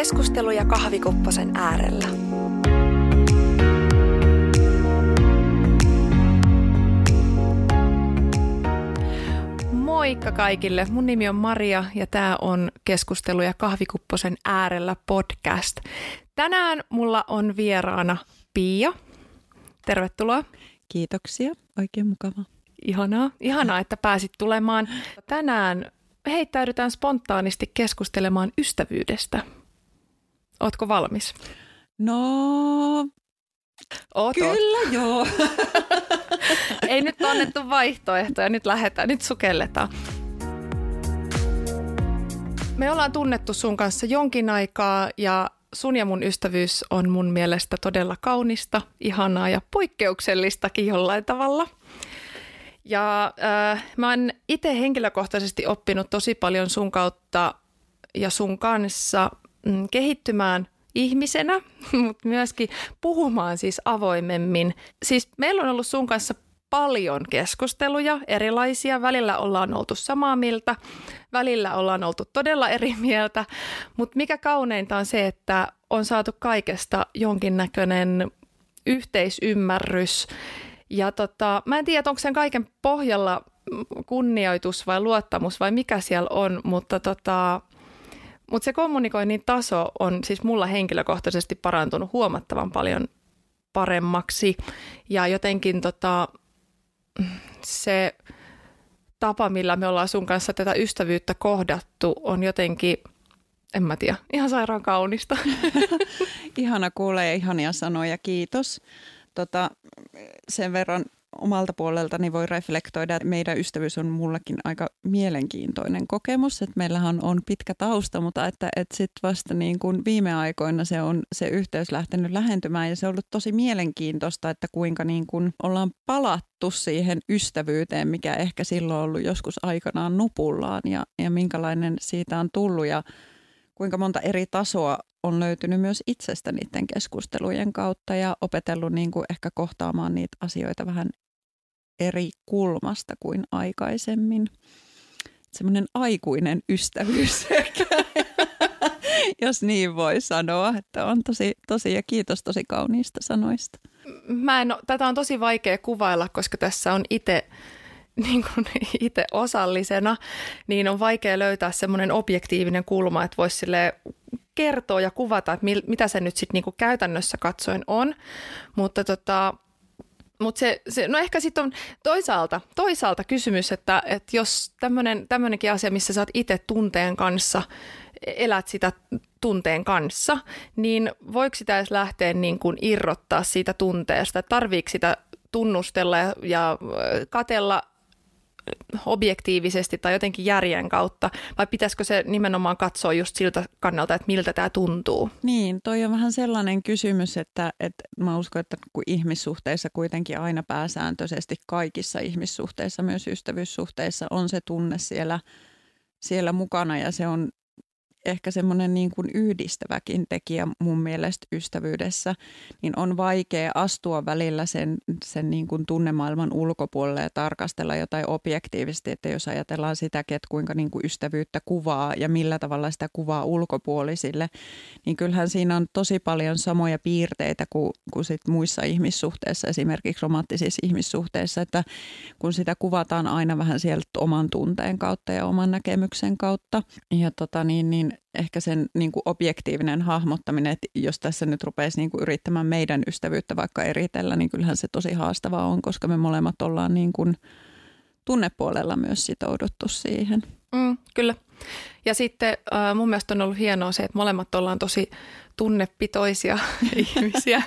Keskusteluja kahvikupposen äärellä. Moikka kaikille. Mun nimi on Maria ja tämä on Keskusteluja kahvikupposen äärellä podcast. Tänään mulla on vieraana Pia. Tervetuloa. Kiitoksia. Oikein mukava. Ihanaa. Ihanaa, että pääsit tulemaan. Tänään heittäydytään spontaanisti keskustelemaan ystävyydestä. Ootko valmis? No, Oot, kyllä oot. joo. Ei nyt annettu vaihtoehtoja, nyt lähdetään, nyt sukelletaan. Me ollaan tunnettu sun kanssa jonkin aikaa ja sun ja mun ystävyys on mun mielestä todella kaunista, ihanaa ja poikkeuksellistakin jollain tavalla. Ja äh, mä oon itse henkilökohtaisesti oppinut tosi paljon sun kautta ja sun kanssa kehittymään ihmisenä, mutta myöskin puhumaan siis avoimemmin. Siis meillä on ollut sun kanssa paljon keskusteluja, erilaisia. Välillä ollaan oltu samaa mieltä, välillä ollaan oltu todella eri mieltä, mutta mikä kauneinta on se, että on saatu kaikesta jonkinnäköinen yhteisymmärrys. Ja tota, mä en tiedä, onko sen kaiken pohjalla kunnioitus vai luottamus vai mikä siellä on, mutta tota, mutta se kommunikoinnin taso on siis mulla henkilökohtaisesti parantunut huomattavan paljon paremmaksi. Ja jotenkin tota, se tapa, millä me ollaan sun kanssa tätä ystävyyttä kohdattu, on jotenkin, en mä tiedä, ihan sairaan kaunista. Ihana kuulee ihania sanoja, kiitos. Tota, sen verran omalta puoleltani voi reflektoida, että meidän ystävyys on mullakin aika mielenkiintoinen kokemus, että meillähän on pitkä tausta, mutta että, että sitten vasta niin kuin viime aikoina se on se yhteys lähtenyt lähentymään ja se on ollut tosi mielenkiintoista, että kuinka niin kuin ollaan palattu siihen ystävyyteen, mikä ehkä silloin on ollut joskus aikanaan nupullaan ja, ja minkälainen siitä on tullut. Ja kuinka monta eri tasoa on löytynyt myös itsestä niiden keskustelujen kautta ja opetellut niin kuin ehkä kohtaamaan niitä asioita vähän eri kulmasta kuin aikaisemmin. Semmoinen aikuinen ystävyys jos niin voi sanoa, että on tosi, tosi ja kiitos tosi kauniista sanoista. Mä en, tätä on tosi vaikea kuvailla, koska tässä on itse niin kuin itse osallisena, niin on vaikea löytää semmoinen objektiivinen kulma, että voisi kertoa ja kuvata, että mil, mitä se nyt sitten niin käytännössä katsoen on. Mutta tota, mutta se, se, no ehkä sitten on toisaalta, toisaalta kysymys, että, että jos tämmöinenkin asia, missä sä oot itse tunteen kanssa, elät sitä tunteen kanssa, niin voiko sitä edes lähteä niin kuin irrottaa siitä tunteesta? Tarviiko sitä tunnustella ja, ja katella objektiivisesti tai jotenkin järjen kautta, vai pitäisikö se nimenomaan katsoa just siltä kannalta, että miltä tämä tuntuu? Niin, toi on vähän sellainen kysymys, että, että mä uskon, että kun ihmissuhteissa kuitenkin aina pääsääntöisesti kaikissa ihmissuhteissa, myös ystävyyssuhteissa on se tunne siellä, siellä mukana ja se on ehkä semmoinen niin kuin yhdistäväkin tekijä mun mielestä ystävyydessä, niin on vaikea astua välillä sen, sen niin kuin tunnemaailman ulkopuolelle ja tarkastella jotain objektiivisesti, että jos ajatellaan sitäkin, että kuinka niin kuin ystävyyttä kuvaa ja millä tavalla sitä kuvaa ulkopuolisille, niin kyllähän siinä on tosi paljon samoja piirteitä kuin, kuin sit muissa ihmissuhteissa, esimerkiksi romanttisissa ihmissuhteissa, että kun sitä kuvataan aina vähän sieltä oman tunteen kautta ja oman näkemyksen kautta. Ja tota niin, niin ehkä sen niin kuin objektiivinen hahmottaminen, että jos tässä nyt rupeisi niin kuin yrittämään meidän ystävyyttä vaikka eritellä, niin kyllähän se tosi haastavaa on, koska me molemmat ollaan niin kuin tunnepuolella myös sitouduttu siihen. Mm, kyllä. Ja sitten äh, mun mielestä on ollut hienoa se, että molemmat ollaan tosi tunnepitoisia ihmisiä.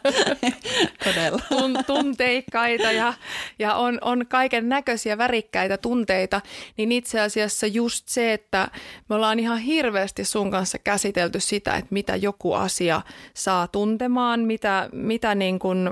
Todella. Tun, tunteikkaita ja, ja on, on kaiken näköisiä värikkäitä tunteita, niin itse asiassa just se, että me ollaan ihan hirveästi sun kanssa käsitelty sitä, että mitä joku asia saa tuntemaan, mitä, mitä niin kuin,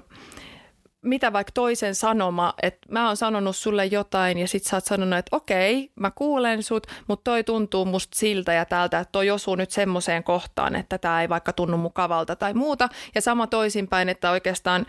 mitä vaikka toisen sanoma, että mä oon sanonut sulle jotain ja sit sä oot sanonut, että okei, mä kuulen sut, mutta toi tuntuu musta siltä ja tältä, että toi osuu nyt semmoiseen kohtaan, että tämä ei vaikka tunnu mukavalta tai muuta. Ja sama toisinpäin, että oikeastaan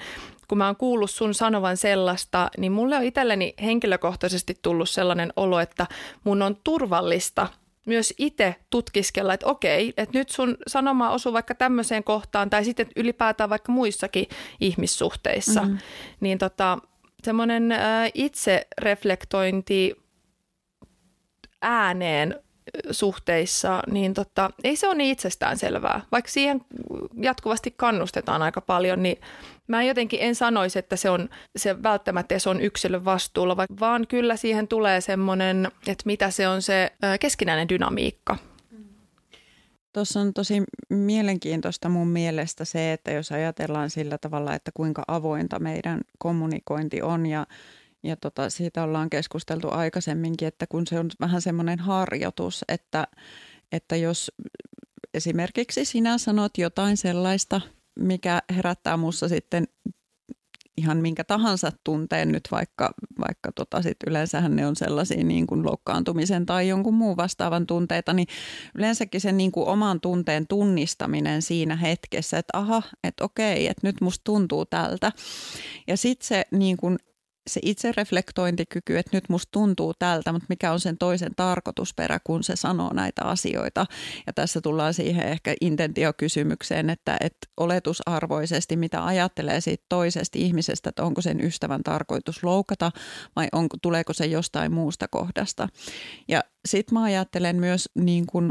kun mä oon kuullut sun sanovan sellaista, niin mulle on itselleni henkilökohtaisesti tullut sellainen olo, että mun on turvallista myös itse tutkiskella, että okei, että nyt sun sanoma osuu vaikka tämmöiseen kohtaan tai sitten ylipäätään vaikka muissakin ihmissuhteissa, mm-hmm. niin tota, semmoinen äh, itsereflektointi ääneen suhteissa, niin tota, ei se ole niin itsestään selvää. Vaikka siihen jatkuvasti kannustetaan aika paljon, niin mä jotenkin en sanoisi, että se on se välttämättä se on yksilön vastuulla, vaan kyllä siihen tulee semmoinen, että mitä se on se keskinäinen dynamiikka. Tuossa on tosi mielenkiintoista mun mielestä se, että jos ajatellaan sillä tavalla, että kuinka avointa meidän kommunikointi on ja ja tota, siitä ollaan keskusteltu aikaisemminkin, että kun se on vähän semmoinen harjoitus, että, että jos esimerkiksi sinä sanot jotain sellaista, mikä herättää minussa sitten ihan minkä tahansa tunteen nyt, vaikka, vaikka tota sit yleensähän ne on sellaisia niin kuin loukkaantumisen tai jonkun muun vastaavan tunteita, niin yleensäkin sen niin kuin oman tunteen tunnistaminen siinä hetkessä, että aha, että okei, että nyt musta tuntuu tältä. Ja sitten se niin kuin se itsereflektointikyky, että nyt musta tuntuu tältä, mutta mikä on sen toisen tarkoitusperä, kun se sanoo näitä asioita. Ja tässä tullaan siihen ehkä intentiokysymykseen, että, että oletusarvoisesti, mitä ajattelee siitä toisesta ihmisestä, että onko sen ystävän tarkoitus loukata vai onko, tuleeko se jostain muusta kohdasta. Ja sitten mä ajattelen myös niin kuin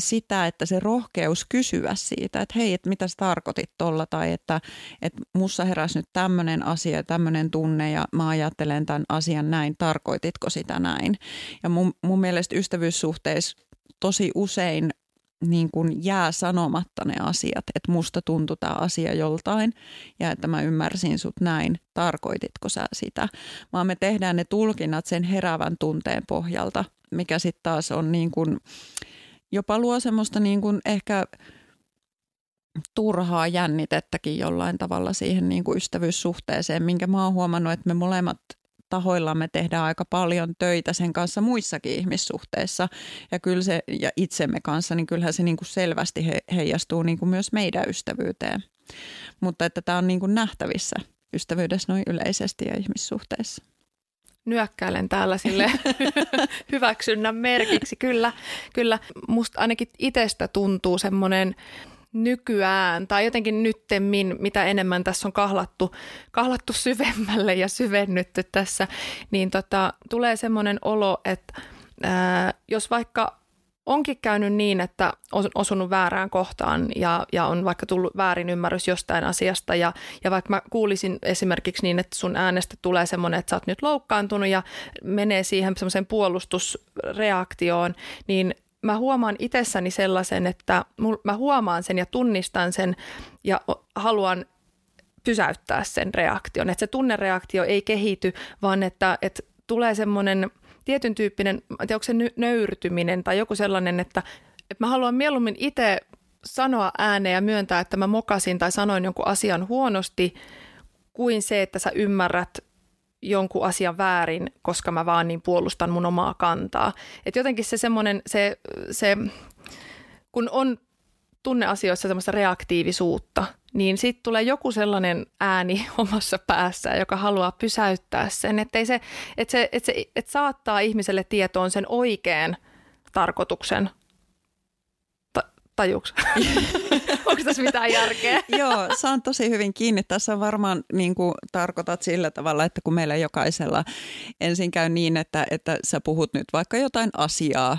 sitä, että se rohkeus kysyä siitä, että hei, että mitä sä tarkoitit tuolla tai että, että mussa heräsi nyt tämmöinen asia, tämmöinen tunne ja mä ajattelen tämän asian näin, tarkoititko sitä näin? Ja mun, mun mielestä ystävyyssuhteissa tosi usein niin kuin jää sanomatta ne asiat, että musta tuntui tämä asia joltain ja että mä ymmärsin sut näin, tarkoititko sä sitä, vaan me tehdään ne tulkinnat sen heräävän tunteen pohjalta, mikä sitten taas on niin kuin, jopa luo semmoista niin kuin ehkä turhaa jännitettäkin jollain tavalla siihen niin kuin ystävyyssuhteeseen, minkä mä oon huomannut, että me molemmat tahoillamme tehdään aika paljon töitä sen kanssa muissakin ihmissuhteissa ja kyllä se ja itsemme kanssa, niin kyllähän se niin kuin selvästi he, heijastuu niin kuin myös meidän ystävyyteen. Mutta että tämä on niin kuin nähtävissä ystävyydessä noin yleisesti ja ihmissuhteissa nyökkäilen täällä sille hyväksynnän merkiksi. Kyllä, kyllä musta ainakin itsestä tuntuu semmoinen nykyään tai jotenkin nyttemmin, mitä enemmän tässä on kahlattu, kahlattu syvemmälle ja syvennytty tässä, niin tota, tulee semmoinen olo, että ää, jos vaikka onkin käynyt niin, että on osunut väärään kohtaan ja, ja on vaikka tullut väärin ymmärrys jostain asiasta ja, ja vaikka mä kuulisin esimerkiksi niin, että sun äänestä tulee semmoinen, että sä oot nyt loukkaantunut ja menee siihen semmoiseen puolustusreaktioon, niin mä huomaan itsessäni sellaisen, että mä huomaan sen ja tunnistan sen ja haluan pysäyttää sen reaktion. Että se tunnereaktio ei kehity, vaan että, että tulee semmoinen tietyn tyyppinen, tiedä, onko se nöyrtyminen tai joku sellainen, että, että mä haluan mieluummin itse sanoa ääneen ja myöntää, että mä mokasin tai sanoin jonkun asian huonosti, kuin se, että sä ymmärrät jonkun asian väärin, koska mä vaan niin puolustan mun omaa kantaa. Et jotenkin se semmoinen, se, se, kun on tunneasioissa semmoista reaktiivisuutta, niin sitten tulee joku sellainen ääni omassa päässä, joka haluaa pysäyttää sen, että se, että se, että se että saattaa ihmiselle tietoon sen oikean tarkoituksen. Ta, tajuuks? Onko tässä mitään järkeä? Joo, saan tosi hyvin kiinni. Tässä varmaan niin kuin tarkoitat sillä tavalla, että kun meillä jokaisella ensin käy niin, että, että sä puhut nyt vaikka jotain asiaa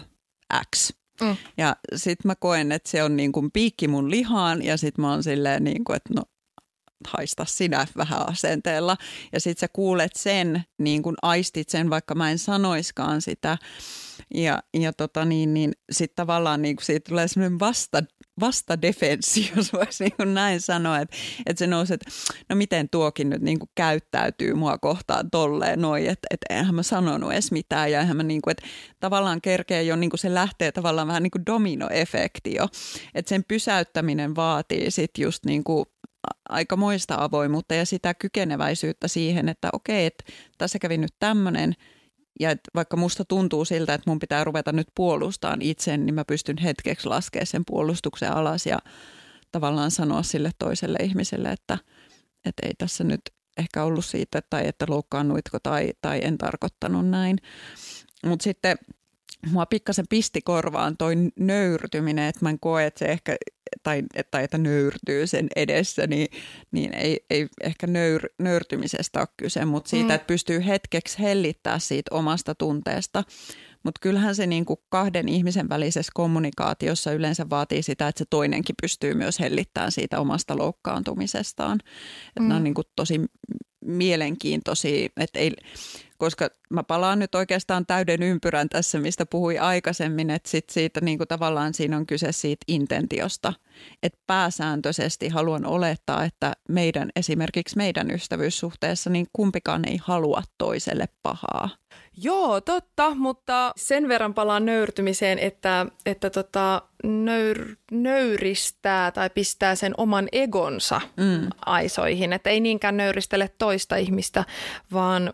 X – Mm. Ja sitten mä koen, että se on niin kuin piikki mun lihaan ja sitten mä oon silleen niin kuin, että no haista sinä vähän asenteella. Ja sitten sä kuulet sen, niin kuin aistit sen, vaikka mä en sanoiskaan sitä. Ja, ja tota niin, niin sitten tavallaan niin kuin siitä tulee semmoinen vasta, vastadefenssi, jos voisi niin kuin näin sanoa, että, että se nousi, että no miten tuokin nyt niin kuin käyttäytyy mua kohtaan tolleen noin, että, että eihän mä sanonut edes mitään ja eihän mä niin kuin, että tavallaan kerkee jo niin kuin se lähtee tavallaan vähän niin kuin dominoefekti jo, että sen pysäyttäminen vaatii sitten just niin kuin aika moista avoimuutta ja sitä kykeneväisyyttä siihen, että okei, että tässä kävi nyt tämmöinen ja että vaikka musta tuntuu siltä, että mun pitää ruveta nyt puolustamaan itsen, niin mä pystyn hetkeksi laskemaan sen puolustuksen alas ja tavallaan sanoa sille toiselle ihmiselle, että, että ei tässä nyt ehkä ollut siitä tai että loukkaannuitko tai, tai en tarkoittanut näin. Mutta sitten mua pikkasen pisti korvaan toi nöyrtyminen, että mä en koe, että se ehkä, tai, tai että nöyrtyy sen edessä, niin, niin ei, ei ehkä nöyr, nöyrtymisestä ole kyse, mutta siitä, mm. että pystyy hetkeksi hellittää siitä omasta tunteesta. Mutta kyllähän se niin kuin kahden ihmisen välisessä kommunikaatiossa yleensä vaatii sitä, että se toinenkin pystyy myös hellittämään siitä omasta loukkaantumisestaan. Mm. Että ne on niin kuin tosi mielenkiintoisia, että ei, koska mä palaan nyt oikeastaan täyden ympyrän tässä, mistä puhui aikaisemmin, että sit siitä niin kuin tavallaan siinä on kyse siitä intentiosta, että pääsääntöisesti haluan olettaa, että meidän esimerkiksi meidän ystävyyssuhteessa niin kumpikaan ei halua toiselle pahaa. Joo, totta, mutta sen verran palaan nöyrtymiseen, että, että tota, nöyr, nöyristää tai pistää sen oman egonsa mm. aisoihin. Että ei niinkään nöyristele toista ihmistä, vaan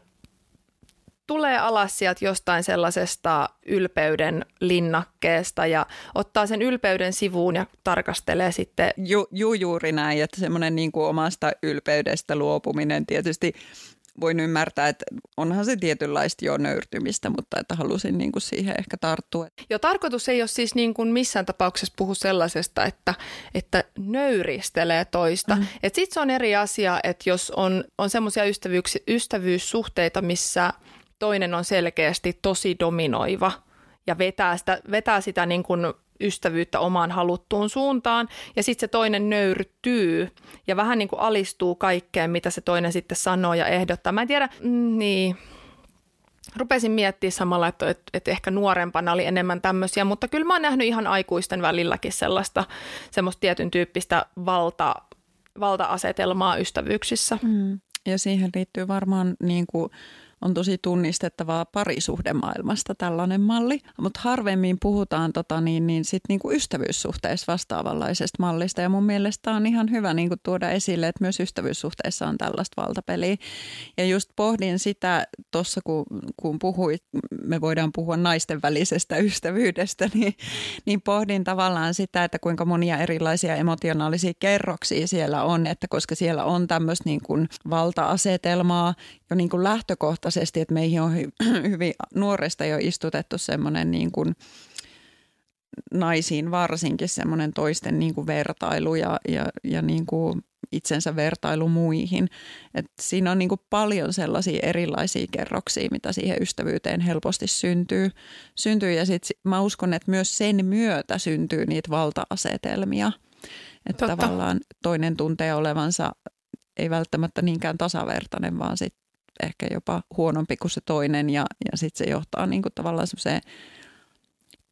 tulee alas sieltä jostain sellaisesta ylpeyden linnakkeesta ja ottaa sen ylpeyden sivuun ja tarkastelee sitten. Ju, ju juuri näin, että semmoinen niin kuin omasta ylpeydestä luopuminen tietysti voin ymmärtää, että onhan se tietynlaista jo nöyrtymistä, mutta että halusin niin kuin siihen ehkä tarttua. Jo tarkoitus ei ole siis niin kuin missään tapauksessa puhu sellaisesta, että, että nöyristelee toista. Mm. Sitten se on eri asia, että jos on, on semmoisia ystävyyssuhteita, missä – toinen on selkeästi tosi dominoiva ja vetää sitä, vetää sitä niin kuin ystävyyttä omaan haluttuun suuntaan ja sitten se toinen nöyrtyy ja vähän niin kuin alistuu kaikkeen, mitä se toinen sitten sanoo ja ehdottaa. Mä en tiedä, mm, niin rupesin miettimään samalla, että, että, että ehkä nuorempana oli enemmän tämmöisiä, mutta kyllä mä oon nähnyt ihan aikuisten välilläkin sellaista semmoista tietyn tyyppistä valta, valta-asetelmaa ystävyyksissä. Mm. Ja siihen liittyy varmaan niin kuin on tosi tunnistettavaa parisuhdemaailmasta tällainen malli, mutta harvemmin puhutaan tota, niin, niin sit niinku ystävyyssuhteessa vastaavanlaisesta mallista. Ja mun mielestä on ihan hyvä niinku tuoda esille, että myös ystävyyssuhteessa on tällaista valtapeliä. Ja just pohdin sitä tuossa, kun, kun puhuit, me voidaan puhua naisten välisestä ystävyydestä, niin, niin pohdin tavallaan sitä, että kuinka monia erilaisia emotionaalisia kerroksia siellä on, että koska siellä on tämmöistä niin kuin valta-asetelmaa jo niin kuin lähtökohtaisesti, että meihin on hy- hyvin nuoresta jo istutettu semmoinen niin kuin naisiin varsinkin semmoinen toisten niin kuin vertailu ja, ja, ja niin kuin itsensä vertailu muihin. Et siinä on niin kuin paljon sellaisia erilaisia kerroksia, mitä siihen ystävyyteen helposti syntyy. syntyy ja sit mä uskon, että myös sen myötä syntyy niitä valta-asetelmia. Että tavallaan toinen tuntee olevansa ei välttämättä niinkään tasavertainen, vaan sit ehkä jopa huonompi kuin se toinen ja, ja sitten se johtaa niin kuin tavallaan semmoiseen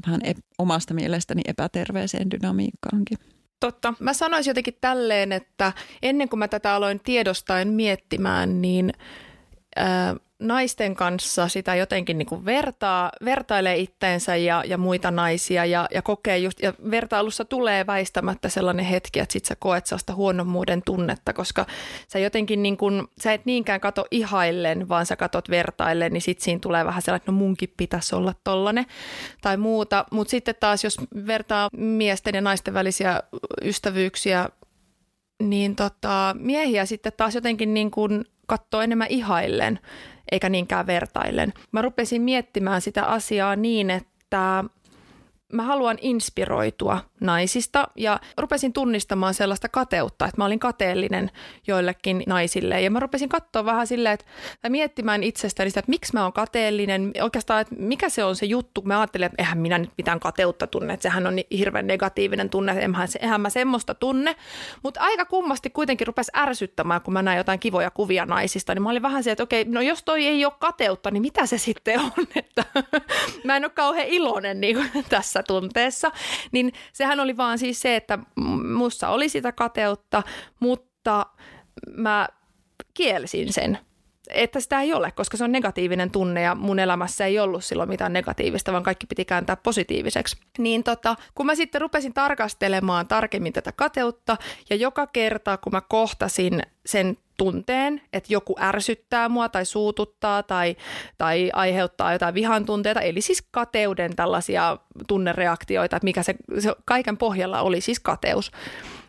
vähän ep, omasta mielestäni epäterveeseen dynamiikkaankin. Totta. Mä sanoisin jotenkin tälleen, että ennen kuin mä tätä aloin tiedostaen miettimään, niin ää, naisten kanssa sitä jotenkin niin kuin vertaa, vertailee itteensä ja, ja muita naisia ja, ja kokee just, ja vertailussa tulee väistämättä sellainen hetki, että sit sä koet sellaista huonommuuden tunnetta, koska sä jotenkin niin kuin, sä et niinkään kato ihaillen, vaan sä katot vertaillen, niin sit siinä tulee vähän sellainen, että no munkin pitäisi olla tollanen tai muuta, mutta sitten taas jos vertaa miesten ja naisten välisiä ystävyyksiä, niin tota, miehiä sitten taas jotenkin niin kuin katsoo enemmän ihaillen eikä niinkään vertaillen. Mä rupesin miettimään sitä asiaa niin, että mä haluan inspiroitua naisista ja rupesin tunnistamaan sellaista kateutta, että mä olin kateellinen joillekin naisille. Ja mä rupesin katsoa vähän silleen, että miettimään itsestäni sitä, että miksi mä oon kateellinen, oikeastaan, että mikä se on se juttu, kun mä ajattelin, että eihän minä nyt mitään kateutta tunne, että sehän on niin hirveän negatiivinen tunne, eihän, eihän mä semmoista tunne, mutta aika kummasti kuitenkin rupesi ärsyttämään, kun mä näin jotain kivoja kuvia naisista, niin mä olin vähän se, että okei, no jos toi ei ole kateutta, niin mitä se sitten on, että mä en ole kauhean iloinen niin tässä tunteessa, niin sehän oli vaan siis se, että mussa oli sitä kateutta, mutta mä kielsin sen että sitä ei ole, koska se on negatiivinen tunne ja mun elämässä ei ollut silloin mitään negatiivista, vaan kaikki piti kääntää positiiviseksi. Niin tota, kun mä sitten rupesin tarkastelemaan tarkemmin tätä kateutta ja joka kerta kun mä kohtasin sen tunteen, että joku ärsyttää mua tai suututtaa tai, tai aiheuttaa jotain vihan tunteita, eli siis kateuden tällaisia tunnereaktioita, että mikä se, se kaiken pohjalla oli siis kateus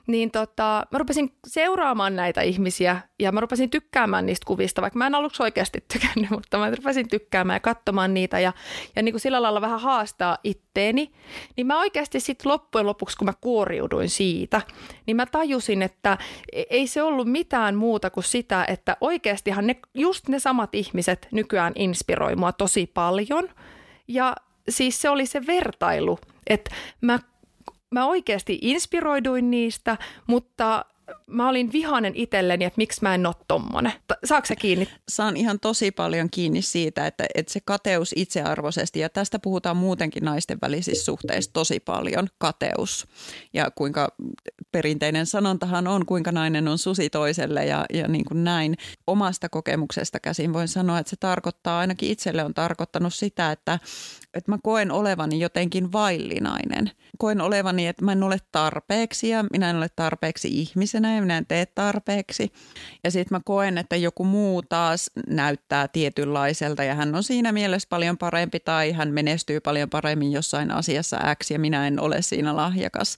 niin tota, mä rupesin seuraamaan näitä ihmisiä ja mä rupesin tykkäämään niistä kuvista, vaikka mä en aluksi oikeasti tykännyt, mutta mä rupesin tykkäämään ja katsomaan niitä ja, ja niin kuin sillä lailla vähän haastaa itteeni. Niin mä oikeasti sitten loppujen lopuksi, kun mä kuoriuduin siitä, niin mä tajusin, että e-, ei se ollut mitään muuta kuin sitä, että oikeastihan ne, just ne samat ihmiset nykyään inspiroi mua tosi paljon. Ja siis se oli se vertailu, että mä mä oikeasti inspiroiduin niistä, mutta mä olin vihainen itselleni, että miksi mä en ole tommonen. Saatko se kiinni? Saan ihan tosi paljon kiinni siitä, että, että se kateus itsearvoisesti, ja tästä puhutaan muutenkin naisten välisissä suhteissa tosi paljon, kateus. Ja kuinka perinteinen sanontahan on, kuinka nainen on susi toiselle ja, ja niin kuin näin. Omasta kokemuksesta käsin voin sanoa, että se tarkoittaa, ainakin itselle on tarkoittanut sitä, että, että mä koen olevani jotenkin vaillinainen. Koen olevani, että mä en ole tarpeeksi ja minä en ole tarpeeksi ihmisenä ja minä en tee tarpeeksi. Ja sitten mä koen, että joku muu taas näyttää tietynlaiselta ja hän on siinä mielessä paljon parempi tai hän menestyy paljon paremmin jossain asiassa X ja minä en ole siinä lahjakas.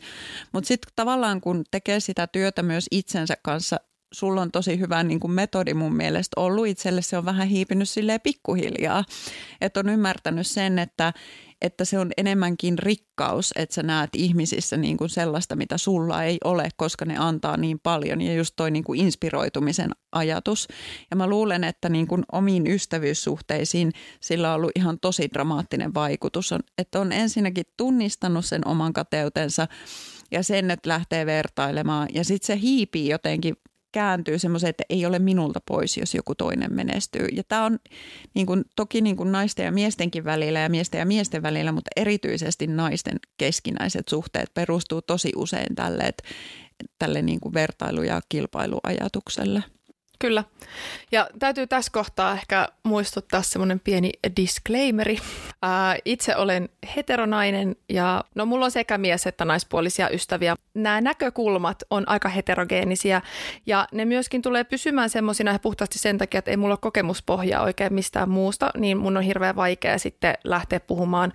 Mutta sitten tavallaan kun tekee sitä työtä myös itsensä kanssa sulla on tosi hyvä niin kuin metodi mun mielestä ollut itselle. Se on vähän hiipinyt silleen pikkuhiljaa. Että on ymmärtänyt sen, että, että se on enemmänkin rikkaus, että sä näet ihmisissä niin kuin sellaista, mitä sulla ei ole, koska ne antaa niin paljon. Ja just toi niin kuin inspiroitumisen ajatus. Ja mä luulen, että niin kuin omiin ystävyyssuhteisiin sillä on ollut ihan tosi dramaattinen vaikutus. On, että on ensinnäkin tunnistanut sen oman kateutensa ja sen, että lähtee vertailemaan. Ja sitten se hiipii jotenkin kääntyy semmoiseen, että ei ole minulta pois, jos joku toinen menestyy. Ja tämä on niin kuin, toki niin kuin naisten ja miestenkin välillä ja miesten ja miesten välillä, mutta erityisesti naisten keskinäiset suhteet perustuu tosi usein tälle, että, tälle niin kuin vertailu- ja kilpailuajatukselle. Kyllä. Ja täytyy tässä kohtaa ehkä muistuttaa semmoinen pieni disclaimeri. Ää, itse olen heteronainen ja no mulla on sekä mies että naispuolisia ystäviä. Nämä näkökulmat on aika heterogeenisiä ja ne myöskin tulee pysymään semmoisina puhtaasti sen takia, että ei mulla ole kokemuspohjaa oikein mistään muusta, niin mun on hirveän vaikea sitten lähteä puhumaan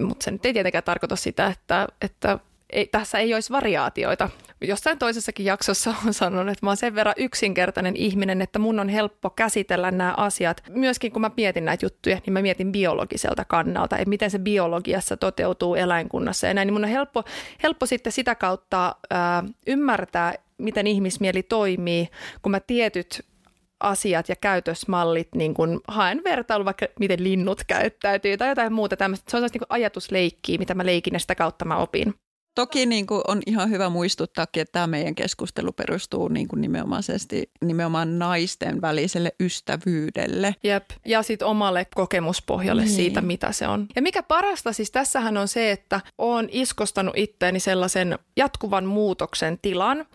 mutta se nyt ei tietenkään tarkoita sitä, että, että ei, tässä ei olisi variaatioita. Jossain toisessakin jaksossa on sanonut, että mä oon sen verran yksinkertainen ihminen, että mun on helppo käsitellä nämä asiat. Myöskin kun mä mietin näitä juttuja, niin mä mietin biologiselta kannalta, että miten se biologiassa toteutuu eläinkunnassa ja näin. Niin mun on helppo, helppo sitten sitä kautta ää, ymmärtää, miten ihmismieli toimii, kun mä tietyt asiat ja käytösmallit, niin kun haen vertailu vaikka miten linnut käyttäytyy tai jotain muuta tämmöistä. Se on sellaista niin ajatusleikkiä, mitä mä leikin ja sitä kautta mä opin. Toki niin kuin on ihan hyvä muistuttaakin, että tämä meidän keskustelu perustuu niin kuin nimenomaisesti nimenomaan naisten väliselle ystävyydelle. Jep, ja sitten omalle kokemuspohjalle niin. siitä, mitä se on. Ja mikä parasta siis tässähän on se, että olen iskostanut itteeni sellaisen jatkuvan muutoksen tilan,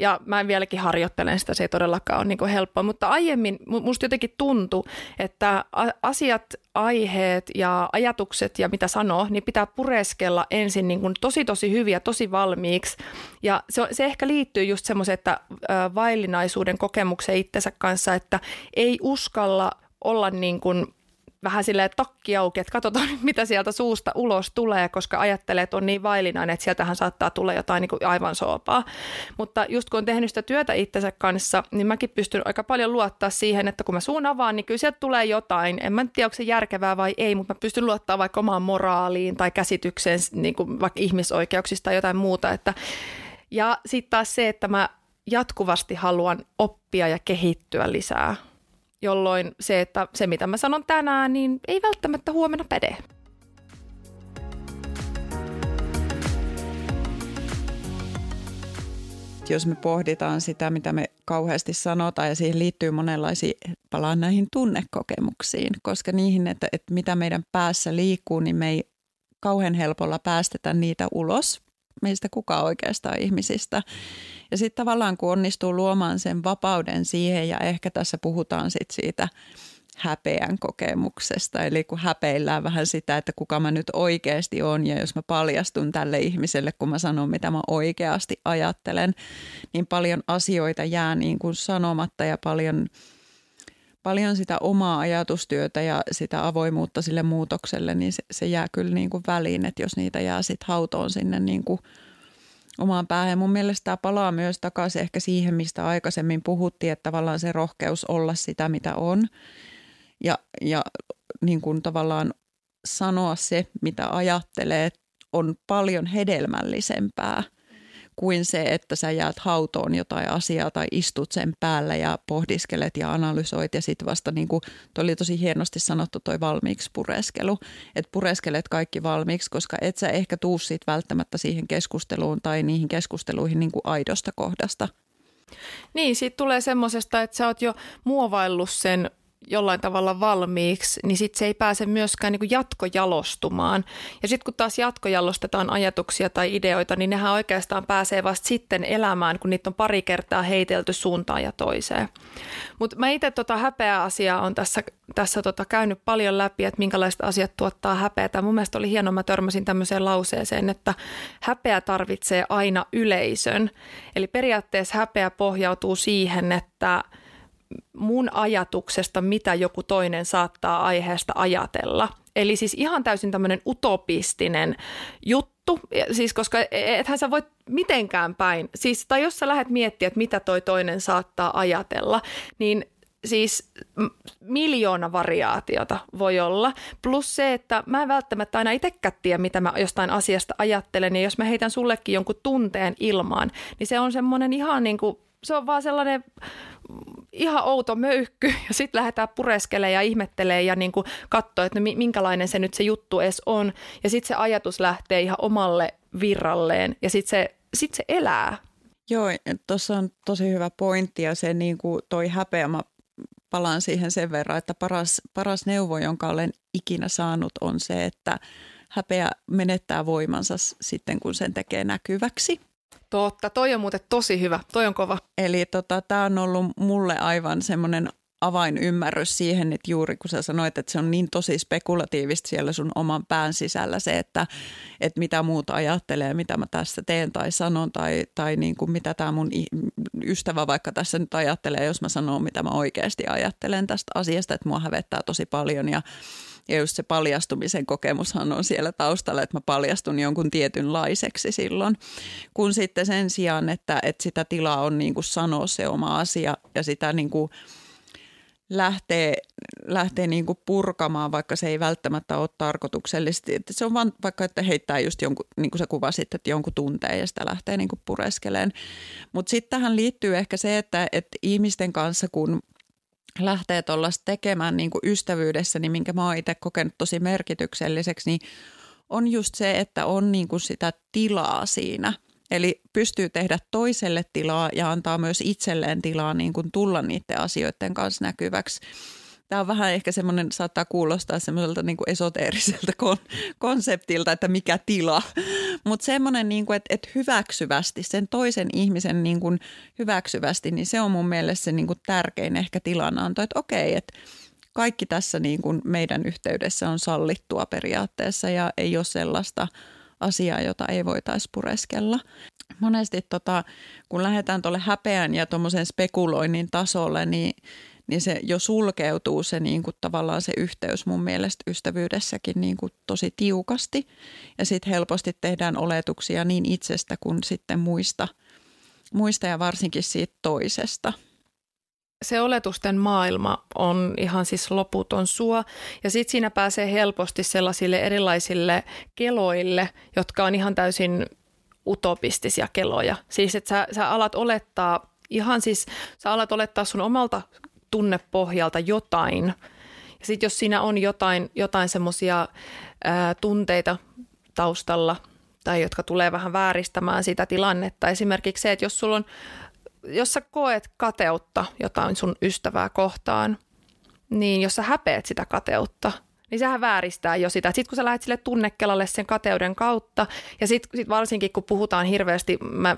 ja mä vieläkin harjoittelen sitä, se ei todellakaan ole niin helppoa, mutta aiemmin musta jotenkin tuntui, että asiat, aiheet ja ajatukset ja mitä sanoo, niin pitää pureskella ensin niin kuin tosi tosi hyviä, tosi valmiiksi. Ja se, se ehkä liittyy just semmoiseen, että vaillinaisuuden kokemukseen itsensä kanssa, että ei uskalla olla niin kuin vähän silleen takki auki, että katsotaan mitä sieltä suusta ulos tulee, koska ajattelee, että on niin vaillinainen, että sieltähän saattaa tulla jotain niin kuin aivan soopaa. Mutta just kun on tehnyt sitä työtä itsensä kanssa, niin mäkin pystyn aika paljon luottaa siihen, että kun mä suun avaan, niin kyllä sieltä tulee jotain. En mä tiedä, onko se järkevää vai ei, mutta mä pystyn luottaa vaikka omaan moraaliin tai käsitykseen niin kuin vaikka ihmisoikeuksista tai jotain muuta. Että ja sitten taas se, että mä jatkuvasti haluan oppia ja kehittyä lisää jolloin se, että se mitä mä sanon tänään, niin ei välttämättä huomenna päde. Jos me pohditaan sitä, mitä me kauheasti sanotaan ja siihen liittyy monenlaisia, palaan näihin tunnekokemuksiin, koska niihin, että, että mitä meidän päässä liikkuu, niin me ei kauhean helpolla päästetä niitä ulos meistä kuka oikeastaan ihmisistä. Ja sitten tavallaan kun onnistuu luomaan sen vapauden siihen ja ehkä tässä puhutaan sitten siitä häpeän kokemuksesta. Eli kun häpeillään vähän sitä, että kuka mä nyt oikeasti on ja jos mä paljastun tälle ihmiselle, kun mä sanon mitä mä oikeasti ajattelen, niin paljon asioita jää niin kuin sanomatta ja paljon, paljon sitä omaa ajatustyötä ja sitä avoimuutta sille muutokselle, niin se, se jää kyllä niin kuin väliin, että jos niitä jää sitten hautoon sinne niin kuin omaan päähän. Mun mielestä tämä palaa myös takaisin ehkä siihen, mistä aikaisemmin puhuttiin, että tavallaan se rohkeus olla sitä, mitä on. Ja, ja niin kuin tavallaan sanoa se, mitä ajattelee, on paljon hedelmällisempää – kuin se, että sä jäät hautoon jotain asiaa tai istut sen päällä ja pohdiskelet ja analysoit ja sitten vasta niin kuin, toi oli tosi hienosti sanottu toi valmiiksi pureskelu, että pureskelet kaikki valmiiksi, koska et sä ehkä tuu siitä välttämättä siihen keskusteluun tai niihin keskusteluihin niin kuin aidosta kohdasta. Niin, siitä tulee semmoisesta, että sä oot jo muovaillut sen jollain tavalla valmiiksi, niin sitten se ei pääse myöskään niin jatkojalostumaan. Ja sitten kun taas jatkojalostetaan ajatuksia tai ideoita, niin nehän oikeastaan pääsee vasta sitten elämään, kun niitä on pari kertaa heitelty suuntaan ja toiseen. Mutta mä itse tota häpeä asiaa on tässä, tässä tota käynyt paljon läpi, että minkälaiset asiat tuottaa häpeätä. Mun mielestä oli hienoa, mä törmäsin tämmöiseen lauseeseen, että häpeä tarvitsee aina yleisön. Eli periaatteessa häpeä pohjautuu siihen, että – mun ajatuksesta, mitä joku toinen saattaa aiheesta ajatella. Eli siis ihan täysin tämmöinen utopistinen juttu, siis koska ethän sä voit mitenkään päin, siis, tai jos sä lähdet miettiä, että mitä toi toinen saattaa ajatella, niin siis miljoona variaatiota voi olla. Plus se, että mä en välttämättä aina itsekään tiedä, mitä mä jostain asiasta ajattelen. Ja jos mä heitän sullekin jonkun tunteen ilmaan, niin se on semmoinen ihan niin kuin, se on vaan sellainen ihan outo möyhky ja sitten lähdetään pureskelemaan ja ihmettelee ja niin katsoa, että no minkälainen se nyt se juttu edes on. Ja sitten se ajatus lähtee ihan omalle virralleen ja sitten se, sit se elää. Joo, tuossa on tosi hyvä pointti ja se niin kuin toi häpeä, mä palaan siihen sen verran, että paras, paras neuvo, jonka olen ikinä saanut on se, että häpeä menettää voimansa sitten, kun sen tekee näkyväksi. Totta, toi on muuten tosi hyvä, toi on kova. Eli tota, tämä on ollut mulle aivan semmoinen avainymmärrys siihen, että juuri kun sä sanoit, että se on niin tosi spekulatiivista siellä sun oman pään sisällä se, että, että mitä muuta ajattelee, mitä mä tässä teen tai sanon tai, tai niin kuin mitä tämä mun ystävä vaikka tässä nyt ajattelee, jos mä sanon, mitä mä oikeasti ajattelen tästä asiasta, että mua hävettää tosi paljon ja ja just se paljastumisen kokemushan on siellä taustalla, että mä paljastun jonkun tietynlaiseksi silloin. Kun sitten sen sijaan, että, että sitä tilaa on niin kuin sanoa se oma asia ja sitä niin kuin lähtee, lähtee niin kuin purkamaan, vaikka se ei välttämättä ole tarkoituksellisesti. Että se on vaan vaikka, että heittää just jonkun, niin kuin sä kuvasit, että jonkun tunteen ja sitä lähtee niin kuin pureskeleen. Mutta sitten tähän liittyy ehkä se, että, että ihmisten kanssa kun lähtee tuollaista tekemään niin kuin ystävyydessä, niin minkä mä oon itse kokenut tosi merkitykselliseksi, niin on just se, että on niin kuin sitä tilaa siinä. Eli pystyy tehdä toiselle tilaa ja antaa myös itselleen tilaa niin kuin tulla niiden asioiden kanssa näkyväksi tämä on vähän ehkä semmoinen, saattaa kuulostaa semmoiselta niin esoteeriselta kon- konseptilta, että mikä tila. Mutta semmoinen, niin kuin, että, että hyväksyvästi, sen toisen ihmisen niin kuin hyväksyvästi, niin se on mun mielestä se niin kuin tärkein ehkä tilananto, että okei, että kaikki tässä niin kuin meidän yhteydessä on sallittua periaatteessa ja ei ole sellaista asiaa, jota ei voitaisi pureskella. Monesti tota, kun lähdetään tuolle häpeän ja tuommoisen spekuloinnin tasolle, niin niin se jo sulkeutuu se niin kuin tavallaan se yhteys mun mielestä ystävyydessäkin niin kuin tosi tiukasti. Ja sitten helposti tehdään oletuksia niin itsestä kuin sitten muista, muista ja varsinkin siitä toisesta. Se oletusten maailma on ihan siis loputon suo ja sitten siinä pääsee helposti sellaisille erilaisille keloille, jotka on ihan täysin utopistisia keloja. Siis että sä, sä alat olettaa ihan siis, sä alat olettaa sun omalta tunnepohjalta jotain. Ja sitten jos siinä on jotain, jotain semmoisia tunteita taustalla tai jotka tulee vähän vääristämään sitä tilannetta. Esimerkiksi se, että jos sulla on, jos sä koet kateutta jotain sun ystävää kohtaan, niin jos sä häpeät sitä kateutta – niin sehän vääristää jo sitä. Sitten kun sä lähdet sille tunnekelalle sen kateuden kautta, ja sitten sit varsinkin kun puhutaan hirveästi, mä,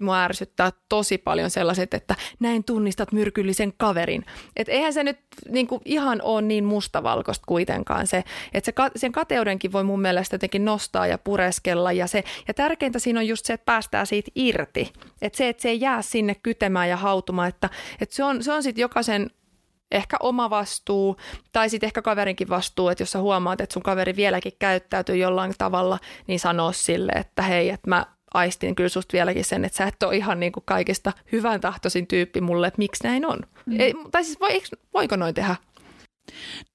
mua ärsyttää tosi paljon sellaiset, että näin tunnistat myrkyllisen kaverin. Että eihän se nyt niin kuin ihan ole niin mustavalkoista kuitenkaan se, että se, sen kateudenkin voi mun mielestä jotenkin nostaa ja pureskella, ja, se, ja tärkeintä siinä on just se, että päästään siitä irti. Että se, että se ei jää sinne kytemään ja hautumaan, että, että se on, se on sitten jokaisen ehkä oma vastuu tai sitten ehkä kaverinkin vastuu, että jos sä huomaat, että sun kaveri vieläkin käyttäytyy jollain tavalla, niin sanoo sille, että hei, että mä aistin kyllä susta vieläkin sen, että sä et ole ihan niin kuin kaikista hyvän tahtoisin tyyppi mulle, että miksi näin on. Mm. Ei, tai siis voi, voiko noin tehdä?